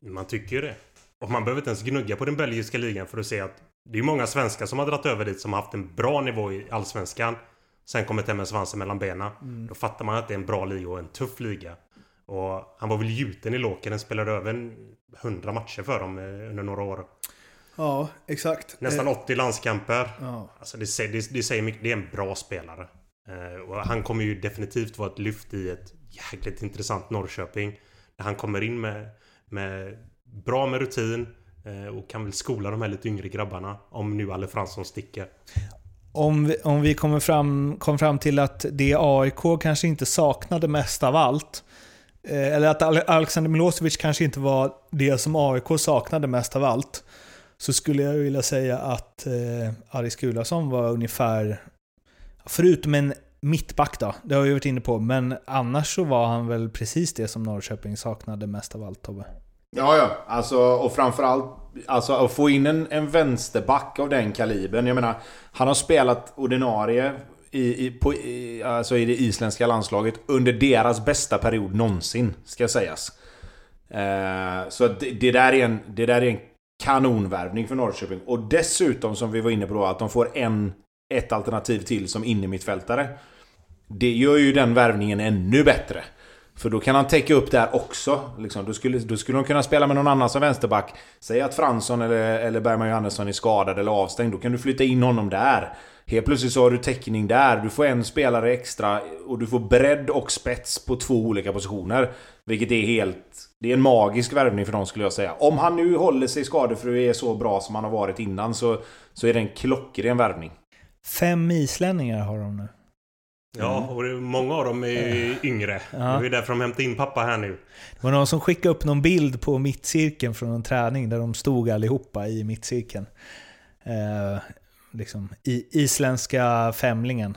Man tycker ju det. Och man behöver inte ens gnugga på den belgiska ligan för att se att det är många svenskar som har dragit över dit som har haft en bra nivå i Allsvenskan. Sen kommit hem med svansen mellan benen. Mm. Då fattar man att det är en bra liga och en tuff liga. Och han var väl gjuten i Låken. spelade över 100 matcher för dem eh, under några år. Ja, exakt. Nästan 80 eh, landskamper. Ja. Alltså det, det, det säger mycket. Det är en bra spelare. Eh, och han kommer ju definitivt vara ett lyft i ett jäkligt intressant Norrköping. Där han kommer in med, med bra med rutin eh, och kan väl skola de här lite yngre grabbarna. Om nu Alle Fransson sticker. Om vi, om vi kommer fram, kom fram till att det AIK kanske inte saknade mest av allt. Eller att Alexander Milosevic kanske inte var det som AIK saknade mest av allt så skulle jag vilja säga att eh, Aris Gulason var ungefär, förutom en mittback då, det har vi varit inne på, men annars så var han väl precis det som Norrköping saknade mest av allt Tobbe. Ja, ja. Alltså, och framförallt alltså, att få in en, en vänsterback av den kalibern. Jag menar, han har spelat ordinarie i, i, på, i, alltså i det isländska landslaget under deras bästa period någonsin, ska sägas. Eh, så det, det, där är en, det där är en kanonvärvning för Norrköping. Och dessutom, som vi var inne på då, att de får en, ett alternativ till som innermittfältare. Det gör ju den värvningen ännu bättre. För då kan han täcka upp där också. Liksom, då, skulle, då skulle de kunna spela med någon annan som vänsterback. Säg att Fransson eller, eller Bergman Johannesson är skadad eller avstängd. Då kan du flytta in honom där. Helt plötsligt så har du täckning där. Du får en spelare extra och du får bredd och spets på två olika positioner. Vilket är helt... Det är en magisk värvning för dem skulle jag säga. Om han nu håller sig skadefri och är så bra som han har varit innan så, så är det en klockren värvning. Fem islänningar har de nu. Ja, och många av dem är yngre. Ja. Det är ju därför de hämtar in pappa här nu. Det var någon som skickade upp någon bild på mittcirkeln från en träning där de stod allihopa i mittcirkeln. Eh, liksom, i isländska femlingen.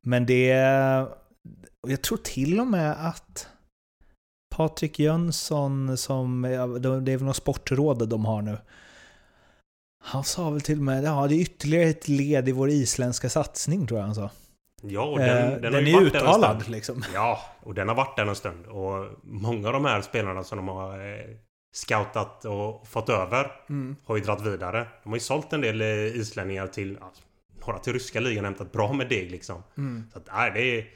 Men det... Jag tror till och med att Patrik Jönsson som, det är väl något sportråd de har nu. Han sa väl till med, ja det är ytterligare ett led i vår isländska satsning tror jag han sa. Ja, och den, Eh, den, den är uttalad stund. liksom. Ja, och den har varit där en stund. Och många av de här spelarna som de har eh, scoutat och fått över Mm. har ju dragit vidare. De har ju sålt en del eh, islänningar till några till ryska ligan hämtat bra med deg liksom. Mm. Så att, nej, det är...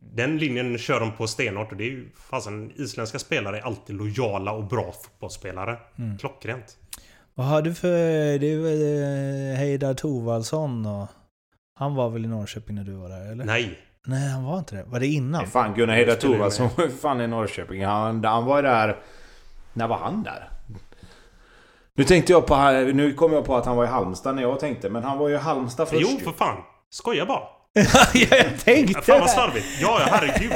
Den linjen kör de på stenhårt och det är ju fasen isländska spelare är alltid lojala och bra fotbollsspelare. Mm. Klockrent. Vad har du för... Det är väl eh, Heidar Thorvaldsson och... Han var väl i Norrköping när du var där eller? Nej. Nej, han var inte det. Var det innan? Nej, fan Gunnar Heidar Thorvaldsson var fan i Norrköping. Han, han var ju där... När var han där? Nu tänkte jag på... Nu kom jag på att han var i Halmstad när jag tänkte. Men han var ju i Halmstad först Jo, för fan. Skoja bara. Ja, jag tänkte Fan vad det. slarvigt. Ja, ja, herregud.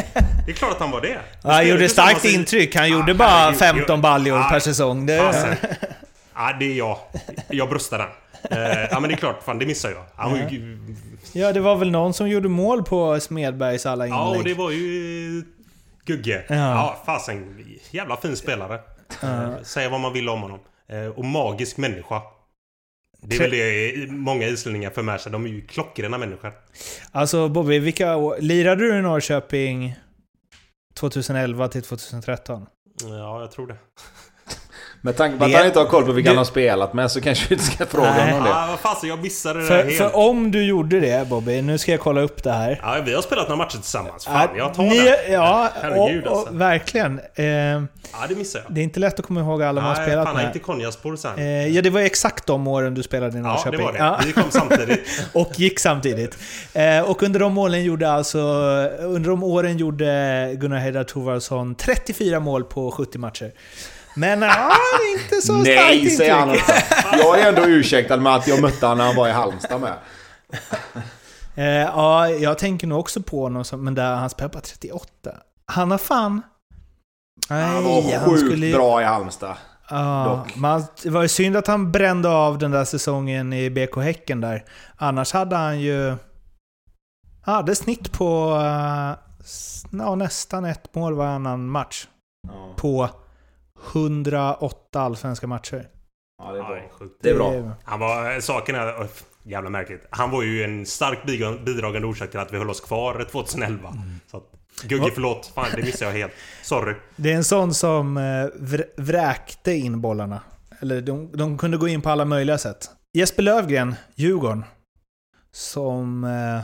Det är klart att han var det. Ja, han gjorde starkt intryck. Han Ja, gjorde bara herregud. 15 Jo. baljor Ja, per säsong. Det... Ja, det är jag. Jag bröstar den. Eh, ja, men det är klart. Fan, det missar jag. Han var ju... Ja, det var väl någon som gjorde mål på Smedbergs alla inlägg. Ja, och det var ju... Gugge. Ja. Ja, fasen. Jävla fin spelare. Eh, Säga vad man vill om honom. Eh, Och magisk människa. Det är väl det många islänningar för med sig. De är ju klockrena människor. Alltså Bobby, vilka år... Lirade du i Norrköping 2011 till 2013? Ja, jag tror det. Med tanke på att Det- han inte har koll på vilka du- han har spelat med så kanske vi inte ska fråga Nej. honom om det. Ja, vad fasen. Jag missade det där För, helt. för om du gjorde det Bobby, nu ska jag kolla upp det här. Ja, vi har spelat några matcher tillsammans. Fan, Ja, jag tar ni- den. Ja, Herregud, och, alltså. och, verkligen. Eh, Ja, det missade jag. det är inte lätt att komma ihåg alla man har Nej, spelat fan, med. gick till Konjaspor sen. Eh, ja, det var exakt de åren du spelade i ja, Norrköping. det var det. Ja. Vi kom samtidigt. och gick samtidigt. Eh, och under de målen gjorde alltså... Under de åren gjorde Gunnar Heidar Thorvaldsson 34 mål på 70 matcher. Men ja, inte så starkt Nej, säger han också. Jag är ändå ursäktad med att jag mötte honom när han var i Halmstad med. Eh, ja, jag tänker nog också på någon som... Men där han spelar bara 38. Han har fan... Nej, Han var han sjukt skulle ju- bra i Halmstad. Ja, man, det var ju synd att han brände av den där säsongen i BK Häcken där. Annars hade han ju... Han hade snitt på ja, nästan ett mål varannan match. På 108 allsvenska matcher. Ja, det är Ja, bra. det är sjukt. Det är bra. Han var... Saken är... oh, jävla märkligt. Han var ju en stark bidrag- bidragande orsak till att vi höll oss kvar 2011. Mm. Så att, Gugge, förlåt. Fan, det missade jag helt. Sorry. Det är en sån som eh, vr- vräkte in bollarna. Eller de, de kunde gå in på alla möjliga sätt. Jesper Lövgren, Djurgården. Som... Eh,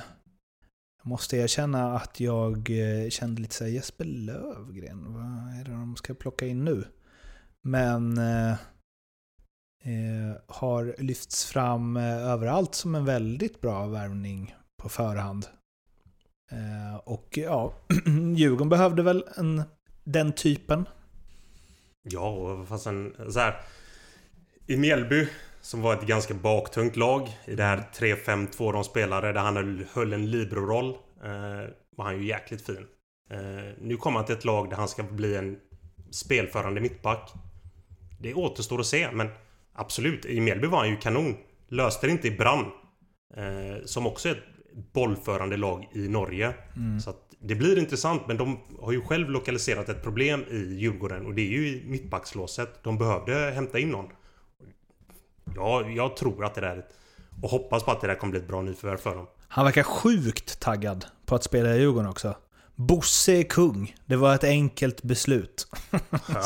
jag måste erkänna att jag eh, kände lite såhär, Jesper Lövgren, vad är det de ska plocka in nu? Men... Eh, eh, har lyfts fram eh, överallt som en väldigt bra värvning på förhand. Eh, och ja, Djurgården behövde väl en, den typen. Ja, fast en, så här. I Mjällby, som var ett ganska baktungt lag i det här 3-5-2 de spelade, där han höll, höll en libero-roll, eh, var han ju jäkligt fin. Eh, nu kommer han till ett lag där han ska bli en spelförande mittback. Det återstår att se, men absolut, i Mjällby var han ju kanon. Löste det inte i Brann, eh, som också är ett bollförande lag i Norge. Så att det blir intressant, men de har ju själv lokaliserat ett problem i Djurgården och det är ju i mittbackslåset. De behövde hämta in någon. Ja, jag tror att det där... Och hoppas på att det där kommer bli ett bra nyförvärv för dem. Han verkar sjukt taggad på att spela i Djurgården också. Bosse är kung. Det var ett enkelt beslut.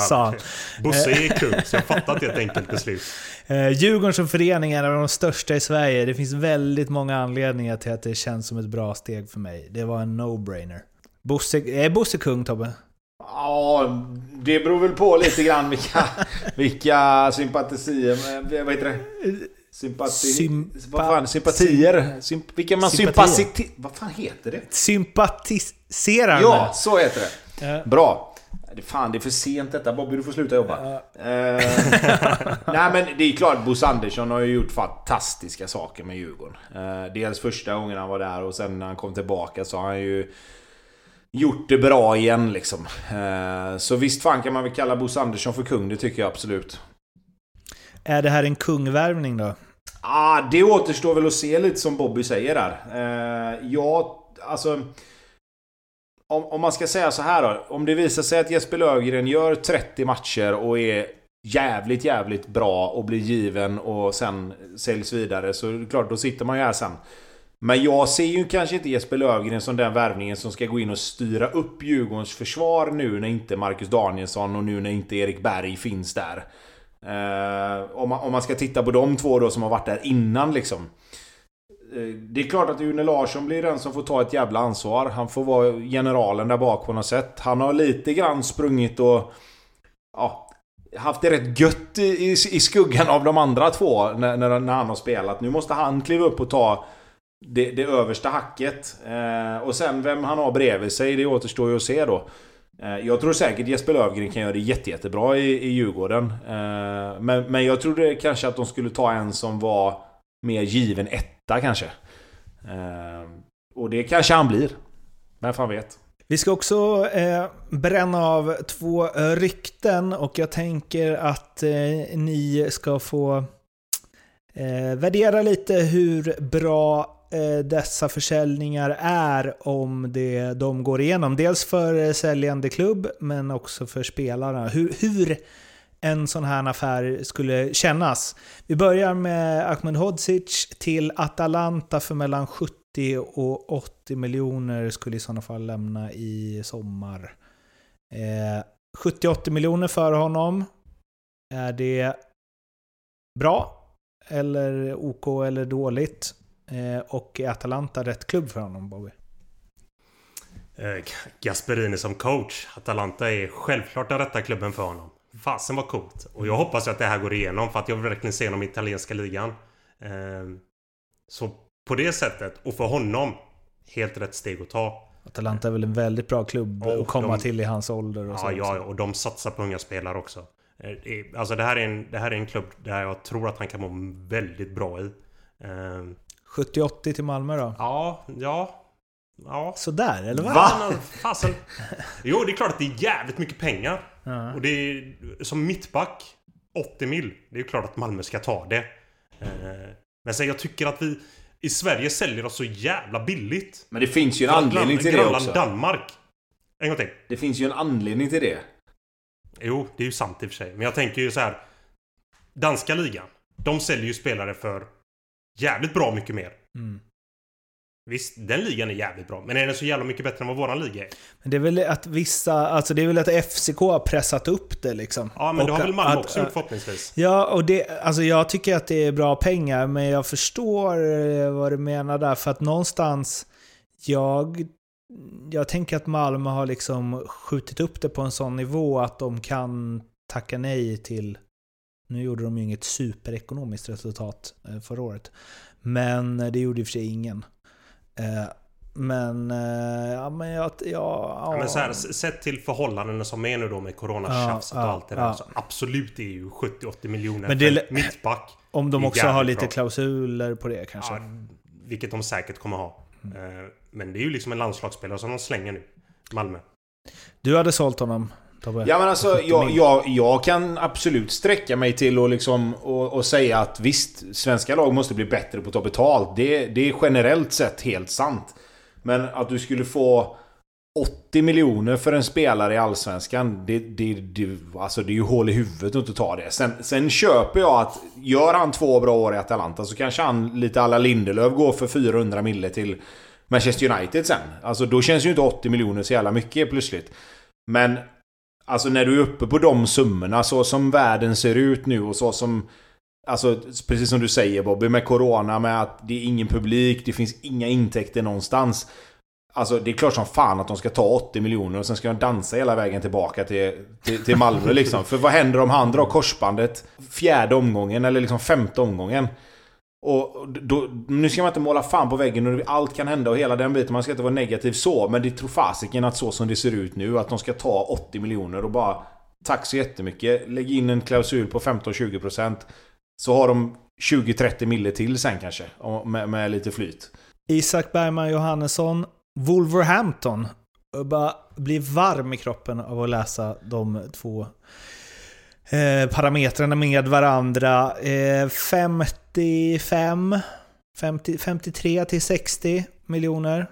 Sa han. Bosse är kung, så jag fattar att det är ett enkelt beslut. Eh, Djurgården som förening är en av de största i Sverige. Det finns väldigt många anledningar till att det känns som ett bra steg för mig. Det var en no-brainer. Bosse, är Bosse kung Tobbe? Ja, det beror väl på lite grann vilka, vilka sympatisier... Vad heter det? Sympati... Sympa- vad fan? Sympatier? Symp, vilka man Sympatier. sympati... Vad fan heter det? Sympatiserar Ja, så heter det. Ja. Bra. Det- Fan, det är för sent detta. Bobby, du får sluta jobba. Eh, nej, men det är klart. Bosse Andersson har ju gjort fantastiska saker med Djurgården. Eh, dels första gången han var där och sen när han kom tillbaka så har han ju gjort det bra igen liksom. Eh, så visst fan kan man väl kalla Bosse Andersson för kung. Det tycker jag absolut. Är det här en kungvärvning då? Ja, Ah, det återstår väl att se lite som Bobby säger där. Eh, ja, alltså... Om, om man ska säga så här då. Om det visar sig att Jesper Löfgren gör 30 matcher och är jävligt, jävligt bra och blir given och sen säljs vidare så är det klart, då sitter man ju här sen. Men jag ser ju kanske inte Jesper Lövgren som den värvningen som ska gå in och styra upp Djurgårdens försvar nu när inte Marcus Danielsson och nu när inte Erik Berg finns där. Eh, om, man, om man ska titta på de två då som har varit där innan liksom. Eh, det är klart att Une Larsson blir den som får ta ett jävla ansvar. Han får vara generalen där bak på något sätt. Han har lite grann sprungit och... Ja, haft det rätt gött i, i, i skuggan av de andra två när, när, när han har spelat. Nu måste han kliva upp och ta det, det översta hacket. Eh, och sen vem han har bredvid sig, det återstår ju att se då. Eh, jag tror säkert Jesper Löfgren kan göra det jätte, jättebra i, i Djurgården. Eh, men, men jag trodde kanske att de skulle ta en som var mer given etta kanske. Eh, och det kanske han blir. Vem fan vet. Vi ska också eh, bränna av två rykten och jag tänker att eh, ni ska få eh, värdera lite hur bra Eh, dessa försäljningar är om det, de går igenom. Dels för eh, säljande klubb men också för spelarna. Hur, hur en sån här affär skulle kännas. Vi börjar med Ahmed Hodzic till Atalanta för mellan 70 och 80 miljoner skulle i sådana fall lämna i sommar. Eh, 70-80 miljoner för honom. Är det bra? Eller OK eller dåligt? Eh, och är Atalanta rätt klubb för honom, Bobby? Eh, Gasperini som coach. Atalanta är självklart den rätta klubben för honom. Fasen var coolt. Och jag hoppas att det här går igenom för att jag vill verkligen se honom i italienska ligan. Eh, så på det sättet, och för honom, helt rätt steg att ta. Atalanta är väl en väldigt bra klubb och att komma de, till i hans ålder och så. Ja, ja, och de satsar på unga spelare också. Alltså det här, är en, det här är en klubb där jag tror att han kan må väldigt bra i. 70-80 till Malmö då? Ja, ja. Ja. Sådär, eller vad? Va? Fasen. Jo, det är klart att det är jävligt mycket pengar. Ja. Och det är som mittback 80 mil. Det är klart att Malmö ska ta det. Eh, men sen jag tycker att vi i Sverige säljer oss så jävla billigt. Men det finns ju en anledning till det också. Danmark. En gång till. Det finns ju en anledning till det. Jo, det är ju sant i och för sig. Men jag tänker ju så här. Danska ligan. De säljer ju spelare för jävligt bra mycket mer. Mm. Visst, den ligan är jävligt bra. Men är den så jävla mycket bättre än vad våran liga är? Men det är väl att vissa, alltså det är väl att FCK har pressat upp det liksom. Ja, men det har väl Malmö också gjort förhoppningsvis. Ja, och det, alltså jag tycker att det är bra pengar, men jag förstår eh, vad du menar där. För att någonstans, jag, jag tänker att Malmö har liksom skjutit upp det på en sån nivå att de kan tacka nej till nu gjorde de ju inget superekonomiskt resultat eh, förra året. Men det gjorde i och för sig ingen. Eh, men, eh, ja men jag... Ja, ja. Men så här, sett till förhållandena som är nu då med coronatjafset ja, och allt det där. Så absolut är ju 70-80 miljoner men det, för mittback. Om de också har lite bra. klausuler på det kanske. Vilket de säkert kommer ha. Mm. Men det är ju liksom en landslagsspelare som de slänger nu. Malmö. Du hade sålt honom Tobbe? Ja men alltså, jag, jag, jag kan absolut sträcka mig till och, liksom, och, och säga att visst, svenska lag måste bli bättre på att ta betalt. Det, det är generellt sett helt sant. Men att du skulle få 80 miljoner för en spelare i Allsvenskan. Det, det, det, alltså det är ju hål i huvudet att inte ta det. Sen, sen köper jag att gör han två bra år i Atalanta så kanske han lite alla Lindelöf går för 400 mille till Manchester United sen. Alltså då känns ju inte 80 miljoner så jävla mycket plötsligt. Men Alltså när du är uppe på de summorna, så som världen ser ut nu och så som... Alltså precis som du säger Bobby, med Corona, med att det är ingen publik, det finns inga intäkter någonstans. Alltså det är klart som fan att de ska ta 80 miljoner och sen ska de dansa hela vägen tillbaka till, till, till Malmö liksom. För vad händer om han drar korsbandet fjärde omgången eller liksom femte omgången? Och då, nu ska man inte måla fan på väggen och allt kan hända och hela den biten. Man ska inte vara negativ så. Men det tror fasiken att så som det ser ut nu, att de ska ta 80 miljoner och bara... Tack så jättemycket. Lägg in en klausul på 15-20%. Så har de 20-30 mille till sen kanske. Med, med lite flyt. Isak Bergman Johannesson, Wolverhampton. Jag bara blir varm i kroppen av att läsa de två eh, parametrarna med varandra. Eh, 55, 50, 53 till 60 miljoner.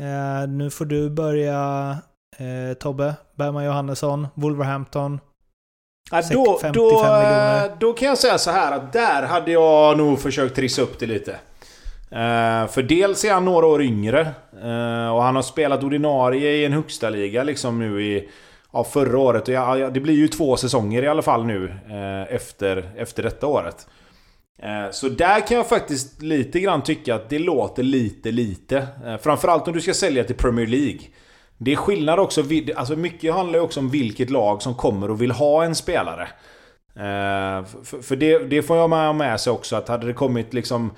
Eh, nu får du börja eh, Tobbe, Bergman Johannesson, Wolverhampton. Ja, då, 55 då, miljoner. då kan jag säga så här att där hade jag nog försökt trissa upp det lite. Eh, för dels är han några år yngre. eh, och han har spelat ordinarie i en högsta liga liksom nu i... Ja, förra året. Och ja, det blir ju två säsonger i alla fall nu eh, efter, efter detta året. Eh, så där kan jag faktiskt lite grann tycka att det låter lite, lite. Eh, framförallt om du ska sälja till Premier League. Det är skillnad också, alltså mycket handlar ju också om vilket lag som kommer och vill ha en spelare. Eh, för, för det, det får jag med, med sig också att hade det kommit liksom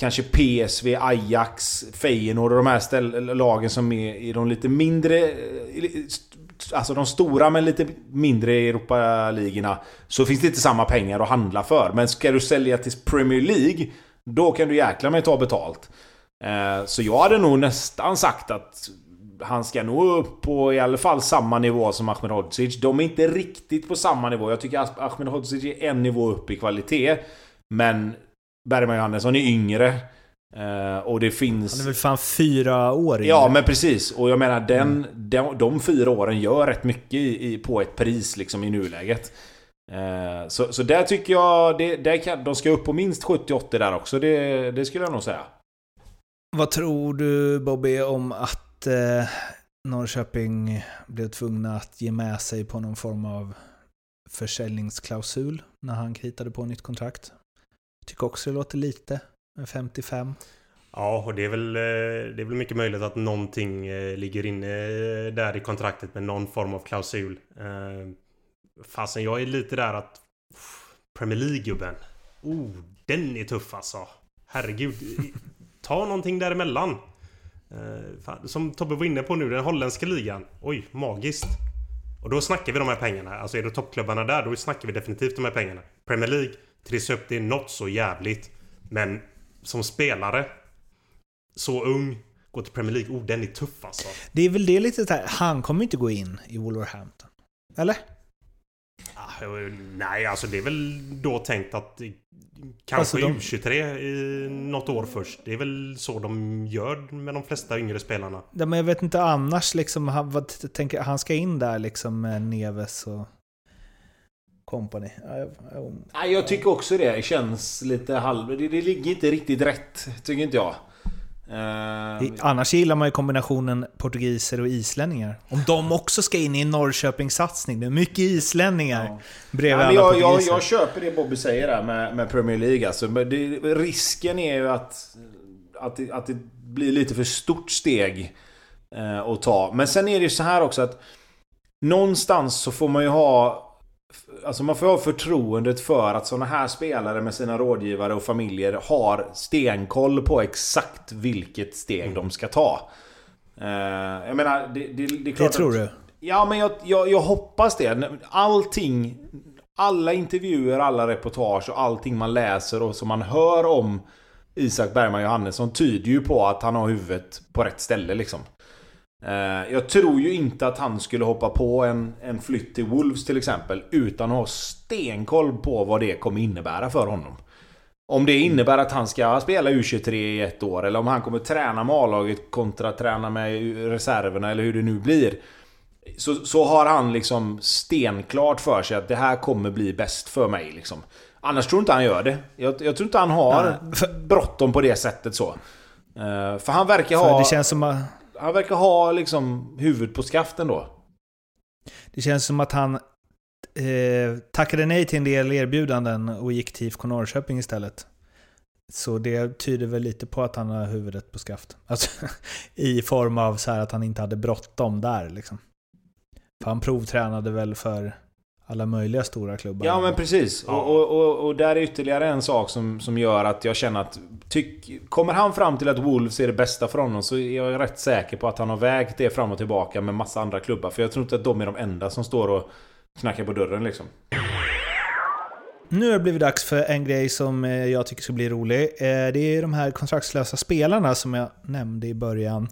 Kanske PSV, Ajax, Feyenoord och de här ställ, lagen som är i de lite mindre... Alltså de stora men lite mindre Europa-ligorna. Så finns det inte samma pengar att handla för. Men ska du sälja till Premier League Då kan du jäkla mig ta betalt. Eh, så jag hade nog nästan sagt att han ska nog upp på i alla fall samma nivå som Ahmedhodzic. De är inte riktigt på samma nivå. Jag tycker att Ahmedhodzic är en nivå upp i kvalitet. Men Bergman Johannesson är yngre. Eh, och det finns... Han är väl fan fyra år Ja, men precis. Och jag menar, den, de, de fyra åren gör rätt mycket i, i, på ett pris liksom i nuläget. Eh, så, så där tycker jag... Det, där kan, de ska upp på minst 70-80 där också. Det, det skulle jag nog säga. Vad tror du Bobby om att eh, Norrköping blev tvungna att ge med sig på någon form av försäljningsklausul när han kritade på nytt kontrakt? Tycker också det låter lite 55. Ja, och det är väl, eh, det är väl mycket möjligt att någonting eh, ligger inne eh, där i kontraktet med någon form av klausul. Fasen, jag är lite där att... Premier League-gubben. Oh, den är tuff alltså. Herregud. Ta någonting däremellan. Fan, Som Tobbe var inne på nu, den holländska ligan. Oj, magiskt. Och då snackar vi de här pengarna. Alltså är det toppklubbarna där, då snackar vi definitivt de här pengarna. Premier League, trissa upp det något så jävligt. Men som spelare, så ung, gå till Premier League. Oh, den är tuff alltså. Det är väl det lite så här, han kommer inte gå in i Wolverhampton. Eller? Ah, Nej, alltså det är väl då tänkt att eh, kanske Alltså, de- U23 i något år först. Det är väl så de gör med de flesta yngre spelarna. Ja, men jag vet inte annars liksom, han, vad tänker, han ska in där liksom med Neves och company. Ja, jag, jag, Nej, jag tycker också det. Det känns lite halv... Det, det ligger inte riktigt rätt, tycker inte jag. I- Annars gillar man ju kombinationen portugiser och islänningar. Om de också ska in i en Norrköpingssatsning. Det är mycket islänningar Ja. bredvid Nej, men alla jag, jag, portugiser. jag köper det Bobby säger där med, med Premier League. Alltså, men det, risken är ju att, att, det, att det blir lite för stort steg eh, att ta. Men sen är det ju så här också att någonstans så får man ju ha Alltså man får ha förtroendet för att sådana här spelare med sina rådgivare och familjer har stenkoll på exakt vilket steg de ska ta. Eh, jag menar, det, det, det är det klart tror att, du? Ja, men jag, jag, jag hoppas det. Allting, alla intervjuer, alla reportage och allting man läser och som man hör om Isak Bergman Johannesson tyder ju på att han har huvudet på rätt ställe liksom. Eh, Jag tror ju inte att han skulle hoppa på en, en flytt till Wolves till exempel utan att ha stenkoll på vad det kommer innebära för honom. Om det innebär att han ska spela U23 i ett år eller om han kommer träna med A-laget kontra träna med reserverna eller hur det nu blir. Så, så har han liksom stenklart för sig att det här kommer bli bäst för mig liksom. Annars tror inte han gör det. Jag, jag tror inte han har bråttom på det sättet så. Eh, för han verkar ha... det känns som att... Han verkar ha liksom huvudet på skaften då. Det känns som att han eh, tackade nej till en del erbjudanden och gick till IFK Norrköping istället. Så det tyder väl lite på att han har huvudet på skaft. Alltså, I form av så här att han inte hade bråttom där liksom. För han provtränade väl för alla möjliga stora klubbar. Ja men precis. Ja. Och, och, och, där är ytterligare en sak som, som gör att jag känner att... Tyck, kommer han fram till att Wolves är det bästa för honom så är jag rätt säker på att han har vägt det fram och tillbaka med massa andra klubbar. För jag tror inte att de är de enda som står och knackar på dörren liksom. Nu har det blivit dags för en grej som eh, jag tycker ska bli rolig. Eh, Det är de här kontraktslösa spelarna som jag nämnde i början.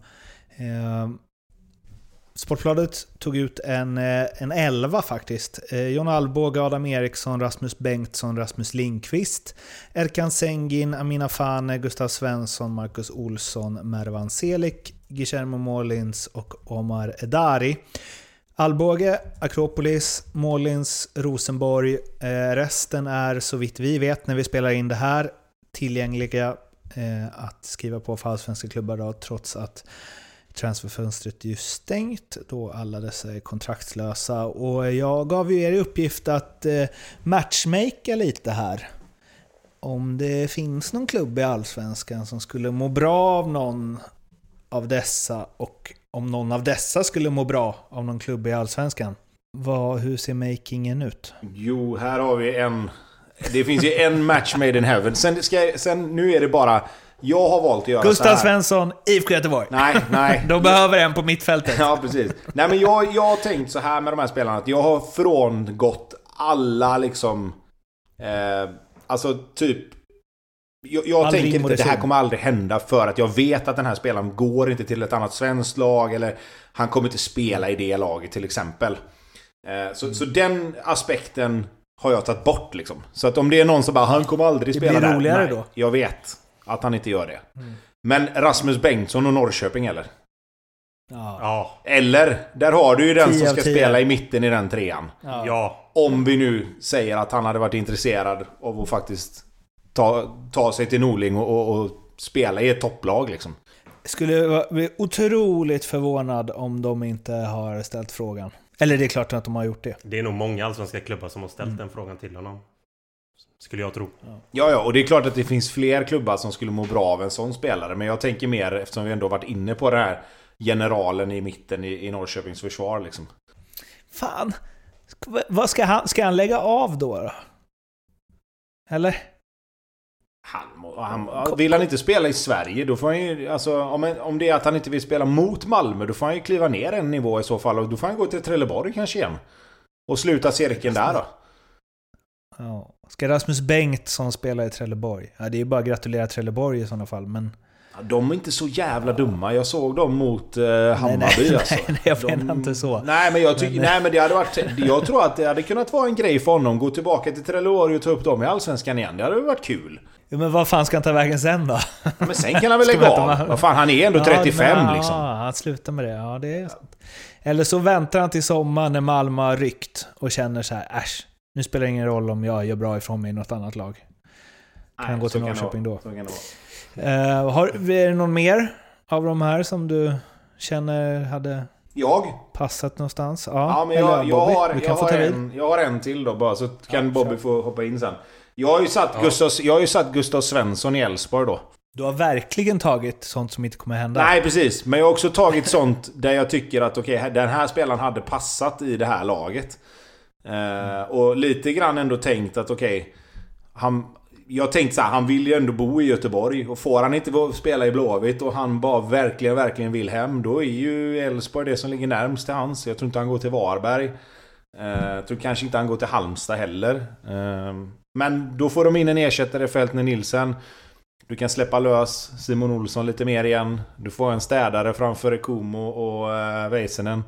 Sportbladet tog ut en, eh, en elva faktiskt. Jon John Alvbåge, Adam Eriksson, Rasmus Bengtsson, Rasmus Linkvist, Erkan Sengin, Amina Fane, Gustav Svensson, Marcus Olsson, Mervan Selik, Guillermo Målins och Omar Edari. Alvbåge, Akropolis, Målins, Rosenborg. Eh, resten är så vitt vi vet när vi spelar in det här tillgängliga eh, att skriva på för allsvenska klubbar då, trots att transferfönstret är ju stängt då alla dessa är kontraktslösa. Och jag gav ju er i uppgift att eh, matchmaka lite här. Om det finns någon klubb i Allsvenskan som skulle må bra av någon av dessa och om någon av dessa skulle må bra av någon klubb i Allsvenskan. Vad, hur ser makingen ut? Jo, här har vi en... Det finns ju en match made in heaven. Sen, ska jag, sen nu är det bara... Jag har valt att göra Gustav så här. Svensson, IFK Göteborg. Nej, nej. De behöver en på mittfältet. Ja, precis. Nej, men jag, jag har tänkt så här med de här spelarna. Att jag har frångått alla liksom... Eh, alltså typ... Jag, jag tänker inte att det här kommer aldrig hända för att jag vet att den här spelaren går inte till ett annat svenskt lag eller han kommer inte spela i det laget till exempel. Eh, så, så den aspekten har jag tagit bort liksom. Så att om det är någon som bara han kommer aldrig Det spela blir där. roligare Nej, då. Jag vet att han inte gör det. Men Rasmus Bengtsson och Norrköping eller? Ja. Ja. Eller, där har du ju den som ska spela i mitten i den trean. Ja. Ja. Om vi nu säger att han hade varit intresserad av att faktiskt ta, ta sig till Norling och, och, och spela i ett topplag liksom. Skulle vara- bli otroligt förvånad om de inte har ställt frågan. Eller det är klart att de har gjort det. Det är nog många allsvenska klubbar som har ställt den frågan till honom. Skulle jag tro. Ja, ja, och det är klart att det finns fler klubbar som skulle må bra av en sån spelare. Men jag tänker mer, eftersom vi ändå varit inne på den här generalen i mitten i, i Norrköpings försvar liksom. Fan! Vad ska han, ska han lägga av då? då? Eller? Han, han, vill han inte spela i Sverige, då får han ju... Alltså, om, om det är att han inte vill spela mot Malmö, då får han ju kliva ner en nivå i så fall. Och då får han gå till Trelleborg kanske igen. Och sluta cirkeln där då. Ja. Ska Rasmus Bengtsson spela i Trelleborg? Ja, det är ju bara att gratulera Trelleborg i sådana fall, men... Ja, De är inte så jävla dumma. Jag såg dem mot eh, Hammarby nej, alltså. nej, jag De- menar inte så. Nej men jag tycker... Men- Nej men det hade varit... Jag tror att det hade kunnat vara en grej för honom. Gå tillbaka till Trelleborg och ta upp dem i Allsvenskan igen. Det hade varit kul. Jo, men vad fan ska han ta vägen sen då? Men sen kan han väl lägga av. med- Vad fan, han är ändå 35 ja, liksom. Ja, han slutar med det. Ja, det är sant. Eller så väntar han till sommaren när Malmö har ryckt och känner så här, äsch, nu spelar det ingen roll om jag gör bra ifrån mig i något annat lag. Kan han gå så till Norrköping då? Så kan det. Uh, har, är det någon mer av de här som du känner hade Jag? passat någonstans? Ja, Ja, men eller jag, jag, Bobby, har, jag, har en, jag har en till då bara, så kan Ja, Bobby kör. få hoppa in sen. Jag har ju satt, Ja. Gustav, jag har ju satt Gustav Svensson i Elfsborg då. Du har verkligen tagit sånt som inte kommer hända. Nej, precis. Men jag har också tagit sånt där jag tycker att okej, den här spelaren hade passat i det här laget. Eh, och lite grann ändå tänkt att okej, han... Jag tänkte så här, han vill ju ändå bo i Göteborg. Och får han inte spela i Blåvitt och han bara verkligen, verkligen vill hem. Då är ju Elfsborg det som ligger närmst till hans. Jag tror inte han går till Varberg. Eh, Jag tror kanske inte han går till Halmstad heller. Eh, Men då får de in en ersättare för Eltner Nilsen. Du kan släppa lös Simon Olsson lite mer igen. Du får en städare framför Kumo och eh, Väisänen.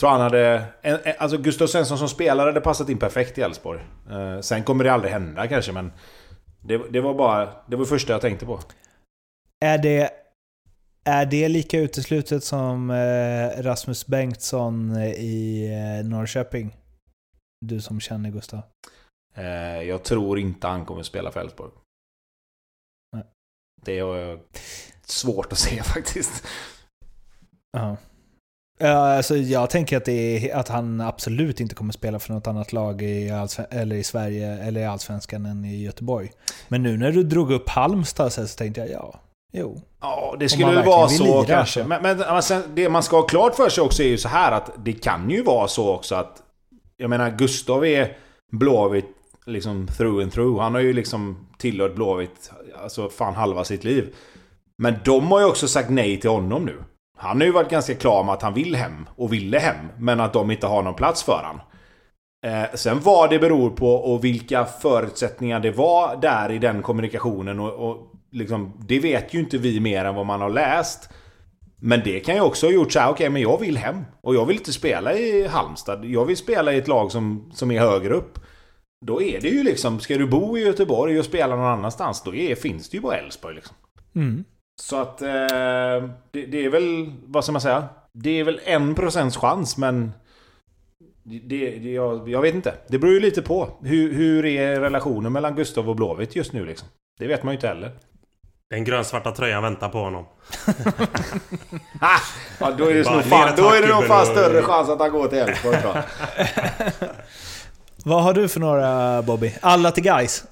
Tror han hade... En, en, alltså Gustav Svensson som spelare hade passat in perfekt i Elfsborg. Eh, sen kommer det aldrig hända kanske men... Det, det var bara... Det var det första jag tänkte på. Är det, är det lika uteslutet som eh, Rasmus Bengtsson i eh, Norrköping? Du som känner Gustav. Eh, jag tror inte han kommer spela för Elfsborg. Det har jag svårt att se faktiskt. Ja. Ja, alltså jag tänker att, är, att han absolut inte kommer spela för något annat lag i, eller i Sverige eller i Allsvenskan än i Göteborg. Men nu när du drog upp Halmstad så, så tänkte jag ja, jo. Ja, det skulle väl vara så lira, kanske. så. Men, men men sen, det man ska ha klart för sig också är ju så här att det kan ju vara så också att... Jag menar, Gustav är Blåvitt liksom through and through. Han har ju liksom tillhört Blåvitt alltså fan halva sitt liv. Men de har ju också sagt nej till honom nu. Han har ju varit ganska klar med att han vill hem och ville hem. Men att de inte har någon plats för han. Eh, sen vad det beror på och vilka förutsättningar det var där i den kommunikationen och, och liksom, det vet ju inte vi mer än vad man har läst. Men det kan ju också ha gjort så här, okej okay, men jag vill hem. Och jag vill inte spela i Halmstad. Jag vill spela i ett lag som, som är högre upp. Då är det ju liksom, ska du bo i Göteborg och spela någon annanstans, då är, finns det ju bara Elfsborg liksom. Mm. Så att eh, det, det, är väl, vad ska man säga? Det är väl en procents chans men... Det, det, jag, jag, vet inte. Det beror ju lite på. Hur, hur är relationen mellan Gustav och Blåvitt just nu liksom? Det vet man ju inte heller. Den grönsvarta tröjan väntar på honom. ja, då är det, nog fan, då är det nog fan större chans att han går till Elfsborg Vad har du för några Bobby? Alla till guys.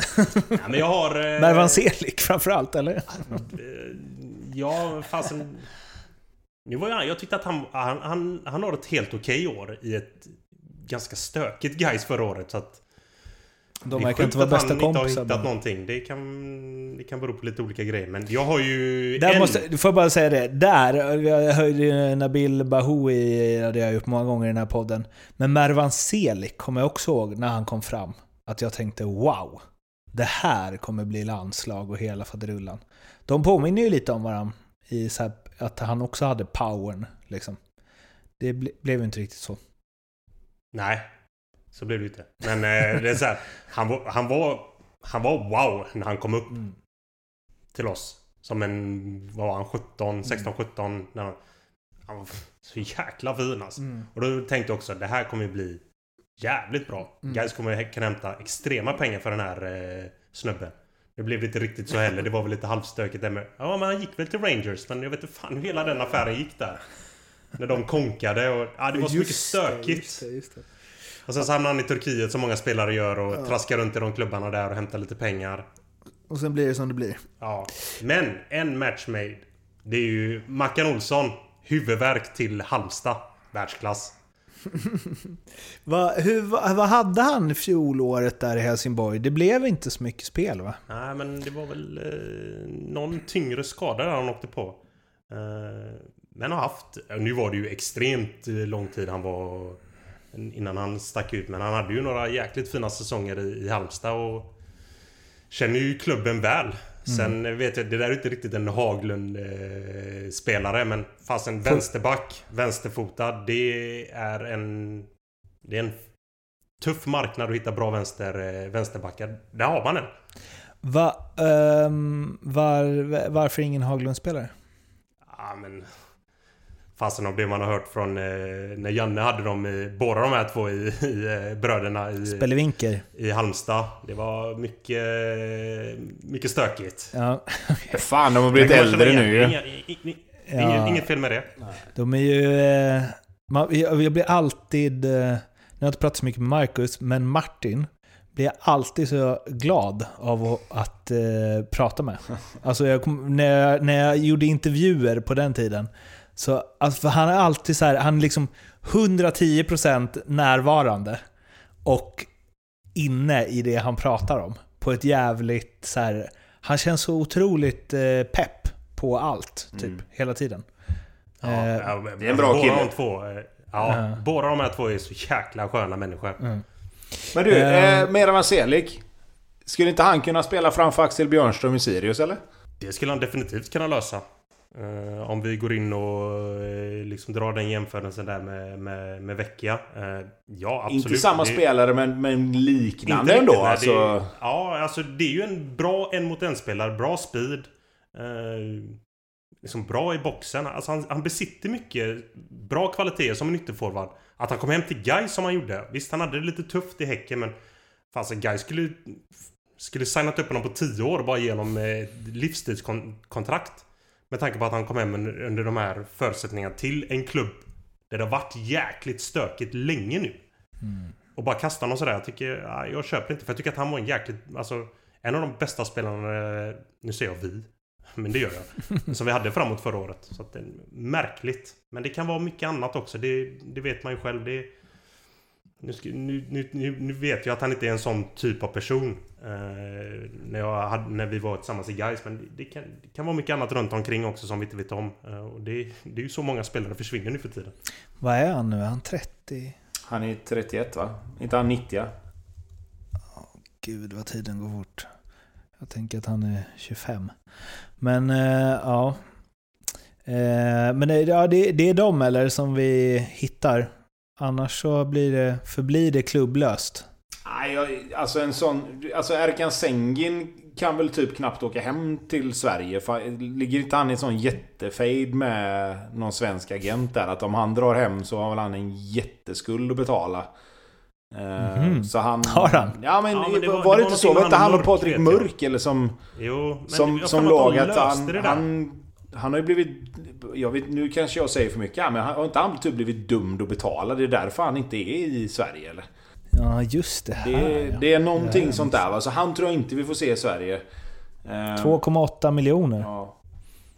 ja, men jag har... Eh... Mervan Selik framförallt, eller? Ja, fasen... Nu var jag, jag tyckte att han, han, han, han har ett helt okej år i ett ganska stökigt guys förra året. Så att de verkar inte vara bästa kompisar. han inte har hittat någonting. Det kan, det kan bero på lite olika grejer. Men jag har ju... Där en... måste, får jag bara säga det. Där, jag hörde Nabil Bahoui, det har jag gjort många gånger i den här podden. Men Mervan Selik kommer jag också ihåg när han kom fram. Att jag tänkte wow. Det här kommer bli landslag och hela faderullan. De påminner ju lite om varandra. I så här, att han också hade powern. Liksom. Det ble, blev ju inte riktigt så. Nej, så blev det ju inte. Men eh, det är så här, han, var, han, var, han var wow när han kom upp mm. till oss. Som en, vad var han, 17, 16, 17. När han, han var så jäkla fin alltså. Mm. Och då tänkte jag också att det här kommer bli jävligt bra. Mm. Guys kommer kunna hämta extrema pengar för den här eh, snubben. Det blev inte riktigt så heller. Det var väl lite halvstökigt där med... Ja, men han gick väl till Rangers. Men jag vet inte fan hur hela den affären gick där. När de konkade och... Ja, det var så mycket stökigt. Just det, just det. Och sen så hamnar han i Turkiet som många spelare gör och ja. traskar runt i de klubbarna där och hämtar lite pengar. Och sen blir det som det blir. Ja. Men en match made. Det är ju Mackan Olsson. Huvudverk till Halmstad. Världsklass. Va, hur, va, vad hade han fjolåret där i Helsingborg? Det blev inte så mycket spel va? Nej men det var väl eh, någon tyngre skada där han åkte på. Eh, men har haft... Nu var det ju extremt eh, lång tid han var Innan han stack ut. Men han hade ju några jäkligt fina säsonger i, i Halmstad och Känner ju klubben väl. Mm. Sen vet jag, det där är inte riktigt en Haglund-spelare men fasen vänsterback, vänsterfotad. Det är en... Det är en tuff marknad att hitta bra vänster, eh, vänsterbackar. Där har man en. Va, um, var, varför ingen Haglund-spelare? Ja men... Fasen om det man har hört från eh, när Janne hade dem i, båda de här två i, i eh, bröderna i, Spelevinker. i Halmstad. Det var mycket, mycket stökigt. Ja. Fan, de har blivit äldre nu ju. Inga, inga, ja. Inget fel med det. De är ju... Eh, man, jag blir alltid... Eh, nu har jag inte pratat så mycket med Marcus, men Martin blir jag alltid så glad av att eh, prata med. Alltså jag, när, jag, när jag gjorde intervjuer på den tiden så, alltså, för han är alltid så här, han är liksom 110% närvarande och inne i det han pratar om. På ett jävligt så här, han känns så otroligt eh, pepp på allt, typ, mm. hela tiden. Ja, eh, det är en bra kille. De två, eh, ja, uh. Båda de här två är så jäkla sköna människor. Mm. Men du, uh. eh, Meravan Selik. Skulle inte han kunna spela framför Axel Björnström i Sirius eller? Det skulle han definitivt kunna lösa. Uh, om vi går in och uh, liksom drar den jämförelsen där med, med, med Vecchia. Uh, ja, absolut. Inte samma det, spelare men, men liknande ändå. Nej, alltså. Det, ja, alltså det är ju en bra en mot en spelare. Bra speed. liksom bra i boxen. Alltså han, han besitter mycket bra kvaliteter som en ytterforward. Att han kom hem till Guy som han gjorde. Visst, han hade det lite tufft i Häcken men... Fasen, Guy skulle... Skulle signat upp honom på 10 år bara genom eh, livstidskontrakt. Med tanke på att han kom hem under de här förutsättningarna till en klubb där det har varit jäkligt stökigt länge nu. Mm. Och bara kasta honom sådär. Jag tycker... Jag köper inte för jag tycker att han var en jäkligt... Alltså... En av de bästa spelarna... Nu säger jag vi. Men det gör jag. Som vi hade framåt förra året. Så att det är märkligt. Men det kan vara mycket annat också. Det, det vet man ju själv. Det, nu, nu, nu, nu, vet jag att han inte är en sån typ av person. Eh, när, jag hade, när vi var tillsammans i Gais Men det kan, det kan vara mycket annat runt omkring också som vi inte vet om. Eh, och det, det är ju så många spelare försvinner nu för tiden. Vad är han nu? Är han 30? Han är 31 va? Inte han 90? Oh, gud vad tiden går fort. Jag tänker att han är 25. Men eh, ja. Eh, men det, ja, det, det är de eller som vi hittar. Annars så blir det, förblir det klubblöst. Nej, alltså en sån... Alltså Erkan Sengin kan väl typ knappt åka hem till Sverige. Ligger inte han i en sån jättefejd med någon svensk agent där? Att om han drar hem så har väl han en jätteskuld att betala. Mhm. Så han... Har han? Ja men, Ja, men det var, var- det inte så? Var inte han och Mörk, Patrik. Mörk eller som... Jo, men Som, som mig att han, det där. han... Han har ju blivit... Jag vet, nu kanske jag säger för mycket men har inte han typ blivit dömd att betala? Det är därför han inte är i Sverige eller? Ja, just det här. Det, ja. det är någonting sånt där va? Så han tror jag inte vi får se i Sverige. Eh, 2,8 miljoner. Ja.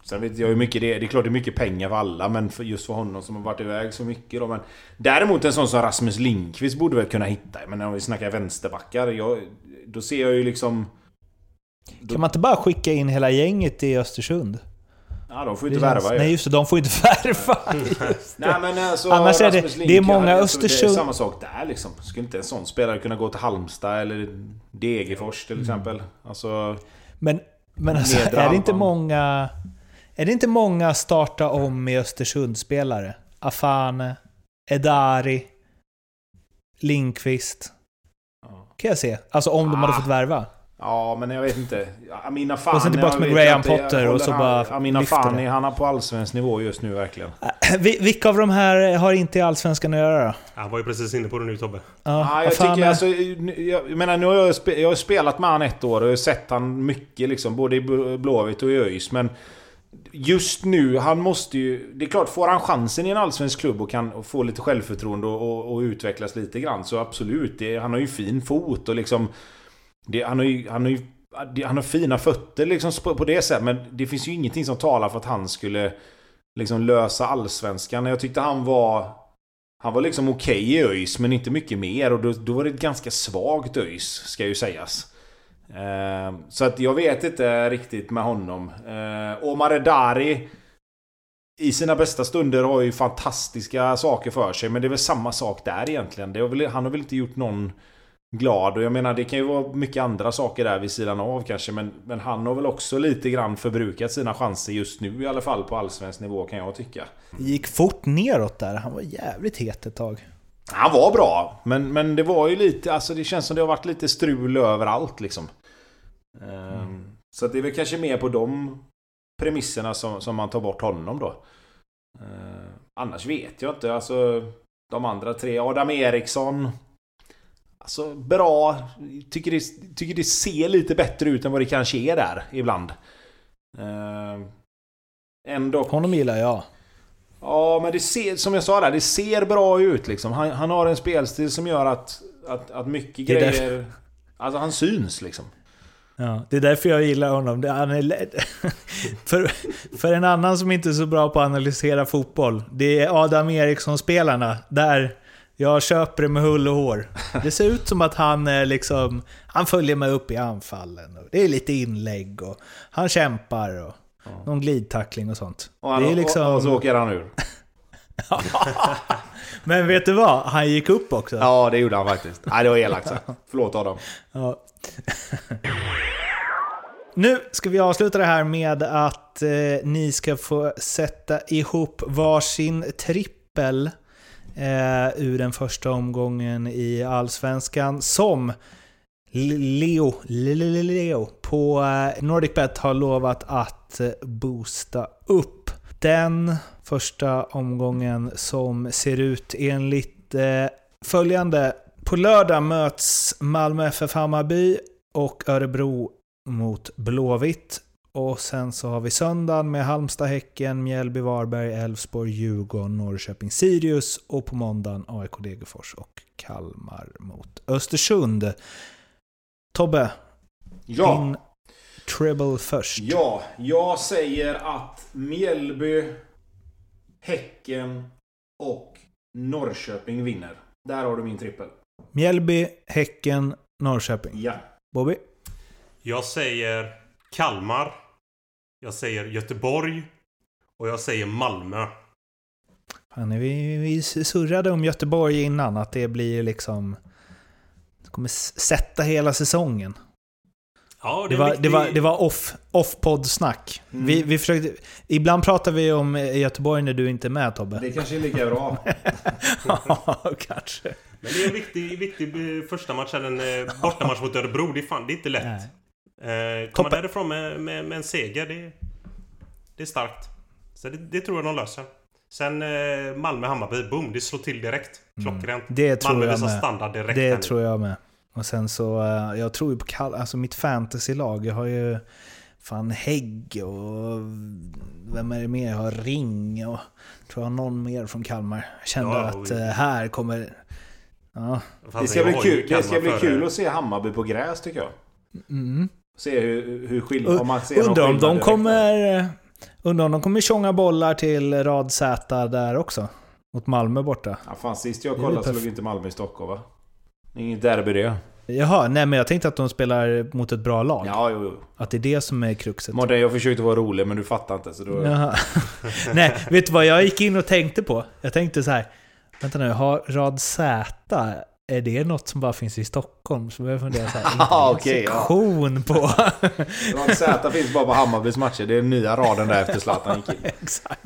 Sen vet jag hur mycket det är. Det är klart det är mycket pengar för alla, men för just för honom som har varit iväg så mycket då. Men däremot en sån som Rasmus Linkvist borde väl kunna hitta. Men om vi snackar vänsterbackar, jag, då ser jag ju liksom... Då, Kan man inte bara skicka in hela gänget i Östersund? Ja, de får ju inte värva ju. Nej just det, de får inte värva. Nej men alltså, Annars är det- det är många alltså, Det är Östersund- samma sak där liksom. Skulle inte en sån spelare kunna gå till Halmstad eller Degerfors till exempel? Alltså... Men, men alltså, är det inte många... Är det inte många starta om i Östersund-spelare? Afane, Edari, Linkvist. Kan jag se. Alltså om de hade Ah. fått värva. Ja, men jag vet inte. Amina Och sen Fani... tillbaks jag med Graham Potter och så han- bara Amina Fani, han är på allsvensk nivå just nu verkligen. Vi- Vilka av de här har inte i Allsvenskan att göra då? Han var ju precis inne på det nu Tobbe. Ja, Ja, jag tycker alltså... nu- Jag, jag menar, nu har jag, spe, jag har spelat med han ett år och jag har sett han mycket liksom. Både i Blå- Blåvitt och i ÖIS. Men just nu, han måste ju... Det är klart, får han chansen i en allsvensk klubb och kan få lite självförtroende och, och, och utvecklas lite grann så absolut. Det, han har ju fin fot och liksom... Det, han har ju... Han har ju han har fina fötter liksom på på det sättet, men det finns ju ingenting som talar för att han skulle liksom lösa allsvenskan. Jag tyckte han var... Han var liksom okej i ÖIS, men inte mycket mer. Och då, då var det ett ganska svagt ÖIS, ska ju sägas. Eh, så att jag vet inte riktigt med honom. Eh, Omar Edari i sina bästa stunder har ju fantastiska saker för sig. Men det är väl samma sak där egentligen. Det har väl, han har väl inte gjort någon glad. Och jag menar, det kan ju vara mycket andra saker där vid sidan av kanske. Men, men han har väl också lite grann förbrukat sina chanser just nu i alla fall på allsvensk nivå kan jag tycka. Det gick fort neråt där. Han var jävligt het ett tag. Han var bra, men, men det var ju lite... Alltså det känns som det har varit lite strul överallt liksom. Ehm, Så att det är väl kanske mer på de premisserna som, som man tar bort honom då. Ehm, annars vet jag inte. Alltså de andra tre. Adam Eriksson. Alltså bra. Tycker det, tycker det ser lite bättre ut än vad det kanske är där ibland. Ehm, Ändå Honom gillar jag. Ja, men det ser, som jag sa där, det ser bra ut liksom. Han, han har en spelstil som gör att, att, att mycket grejer... Alltså han syns liksom. Ja, det är därför jag gillar honom. Han är för, för en annan som inte är så bra på att analysera fotboll, det är Adam Eriksson-spelarna. Där jag köper det med hull och hår. Det ser ut som att han liksom... Han följer med upp i anfallen. Det är lite inlägg och han kämpar och någon glidtackling och sånt. Och, han, det är liksom... och, och så åker han ur. Men vet du vad? Han gick upp också. Ja, det gjorde han faktiskt. Nej, det var elakt sagt. Förlåt Adam. Ja. Nu ska vi avsluta det här med att eh, ni ska få sätta ihop varsin trippel eh, ur den första omgången i Allsvenskan som Leo, Leo, på eh, NordicBet har lovat att eh, boosta upp. Den första omgången som ser ut enligt eh, följande. På lördag möts Malmö FF Hammarby och Örebro mot Blåvitt. Och sen så har vi söndagen med Halmstad, Häcken, Mjällby, Varberg, Elfsborg, Djurgården, Norrköping, Sirius. Och på måndagen AIK Degerfors och Kalmar mot Östersund. Tobbe, Ja. din treble först. Ja, jag säger att Mjällby, Häcken och Norrköping vinner. Där har du min trippel. Mjällby, Häcken, Norrköping. Ja. Bobby? Jag säger Kalmar. Jag säger Göteborg. Och jag säger Malmö. Fan, vi, vi surrade om Göteborg innan, att det blir liksom... Det kommer sätta hela säsongen. Ja, Det är var, viktig- det var, det var off, off-podd-snack. Vi, vi försökte, ibland pratar vi om eh, Göteborg när du inte är med Tobbe. Det kanske är lika bra. Ja, kanske. Men det är en viktig, viktig eh, första match, eller en eh, bortamatch mot Örebro. Det är fan, det är inte lätt. Nej. Eh, komma därifrån med, med, med en seger, det, det är starkt. Så det, det tror jag de löser. Sen eh, Malmö-Hammarby, boom, det slår till direkt. Klockrent. Det tror Malmö jag visar med. standard direkt. Det nu. tror jag med. Och sen så, eh, jag tror ju på Kal alltså mitt fantasylag. Jag har ju fan Hägg och vem är det mer? Jag har Ring och tror jag har någon mer från Kalmar. Jag kände Ja, att eh, här kommer... Ja. Det ska bli kul, det ska bli kul att se Hammarby på gräs tycker jag. Mm. Se hur, hur skillnad... Om man ser någon Undrar om de direkt. kommer... eh, Undrar om de kommer tjonga bollar till rad Z där också. Mot Malmö borta. Ja, fan, sist jag kollade låg inte Malmö i Stockholm va? Inget derby det. Jaha, nej men jag tänkte att de spelar mot ett bra lag. Ja, jo, jo. Att det är det som är kruxet. Mårten, jag försökte vara rolig men du fattar inte så då... Jaha. Nej, vet du vad jag gick in och tänkte på? Jag tänkte så här. Vänta nu, har rad Z, är det något som bara finns i Stockholm? Så började jag fundera så här, inte Ah, en okej, ja. sektion på... Z finns bara på Hammarbys matcher. Det är den nya raden där efter Zlatan gick in. Exakt.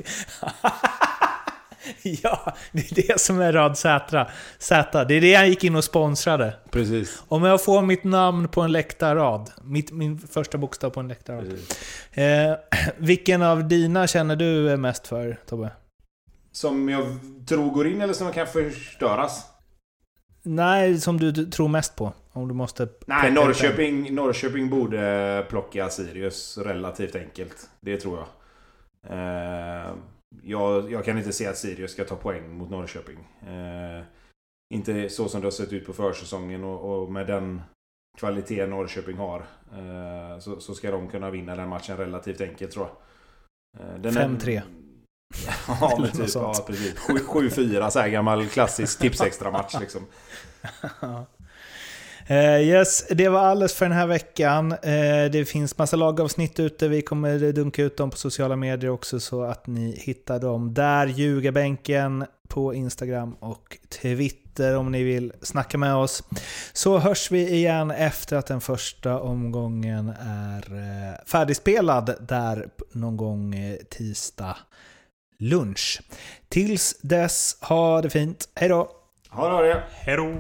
ja, det är det som är rad Z. Z. Det är det jag gick in och sponsrade. Precis. Om jag får mitt namn på en läktarrad, mitt, min första bokstav på en läktarrad. Eh, vilken av dina känner du mest för, Tobbe? Som jag tror går in eller som kan förstöras? Nej, som du tror mest på. Om du måste... Nej. Norrköping, Norrköping borde plocka Sirius relativt enkelt. Det tror jag. Eh, jag. Jag kan inte se att Sirius ska ta poäng mot Norrköping. Eh, inte så som det har sett ut på försäsongen och, och med den kvalitet Norrköping har. Eh, så, så ska de kunna vinna den matchen relativt enkelt tror jag. Eh, den är- 5-3. Ja, men typ. Ja, precis. 7-4 så här gammal klassisk tipsextra-match liksom. Eh, yes, det var alles för den här veckan. Eh, det finns massa lagavsnitt ute. Vi kommer dunka ut dem på sociala medier också så att ni hittar dem där. Ljugarbänken på Instagram och Twitter om ni vill snacka med oss. Så hörs vi igen efter att den första omgången är eh, färdigspelad där någon gång tisdag lunch. Tills dess, ha det fint. Hej då! Ha det! Hej då!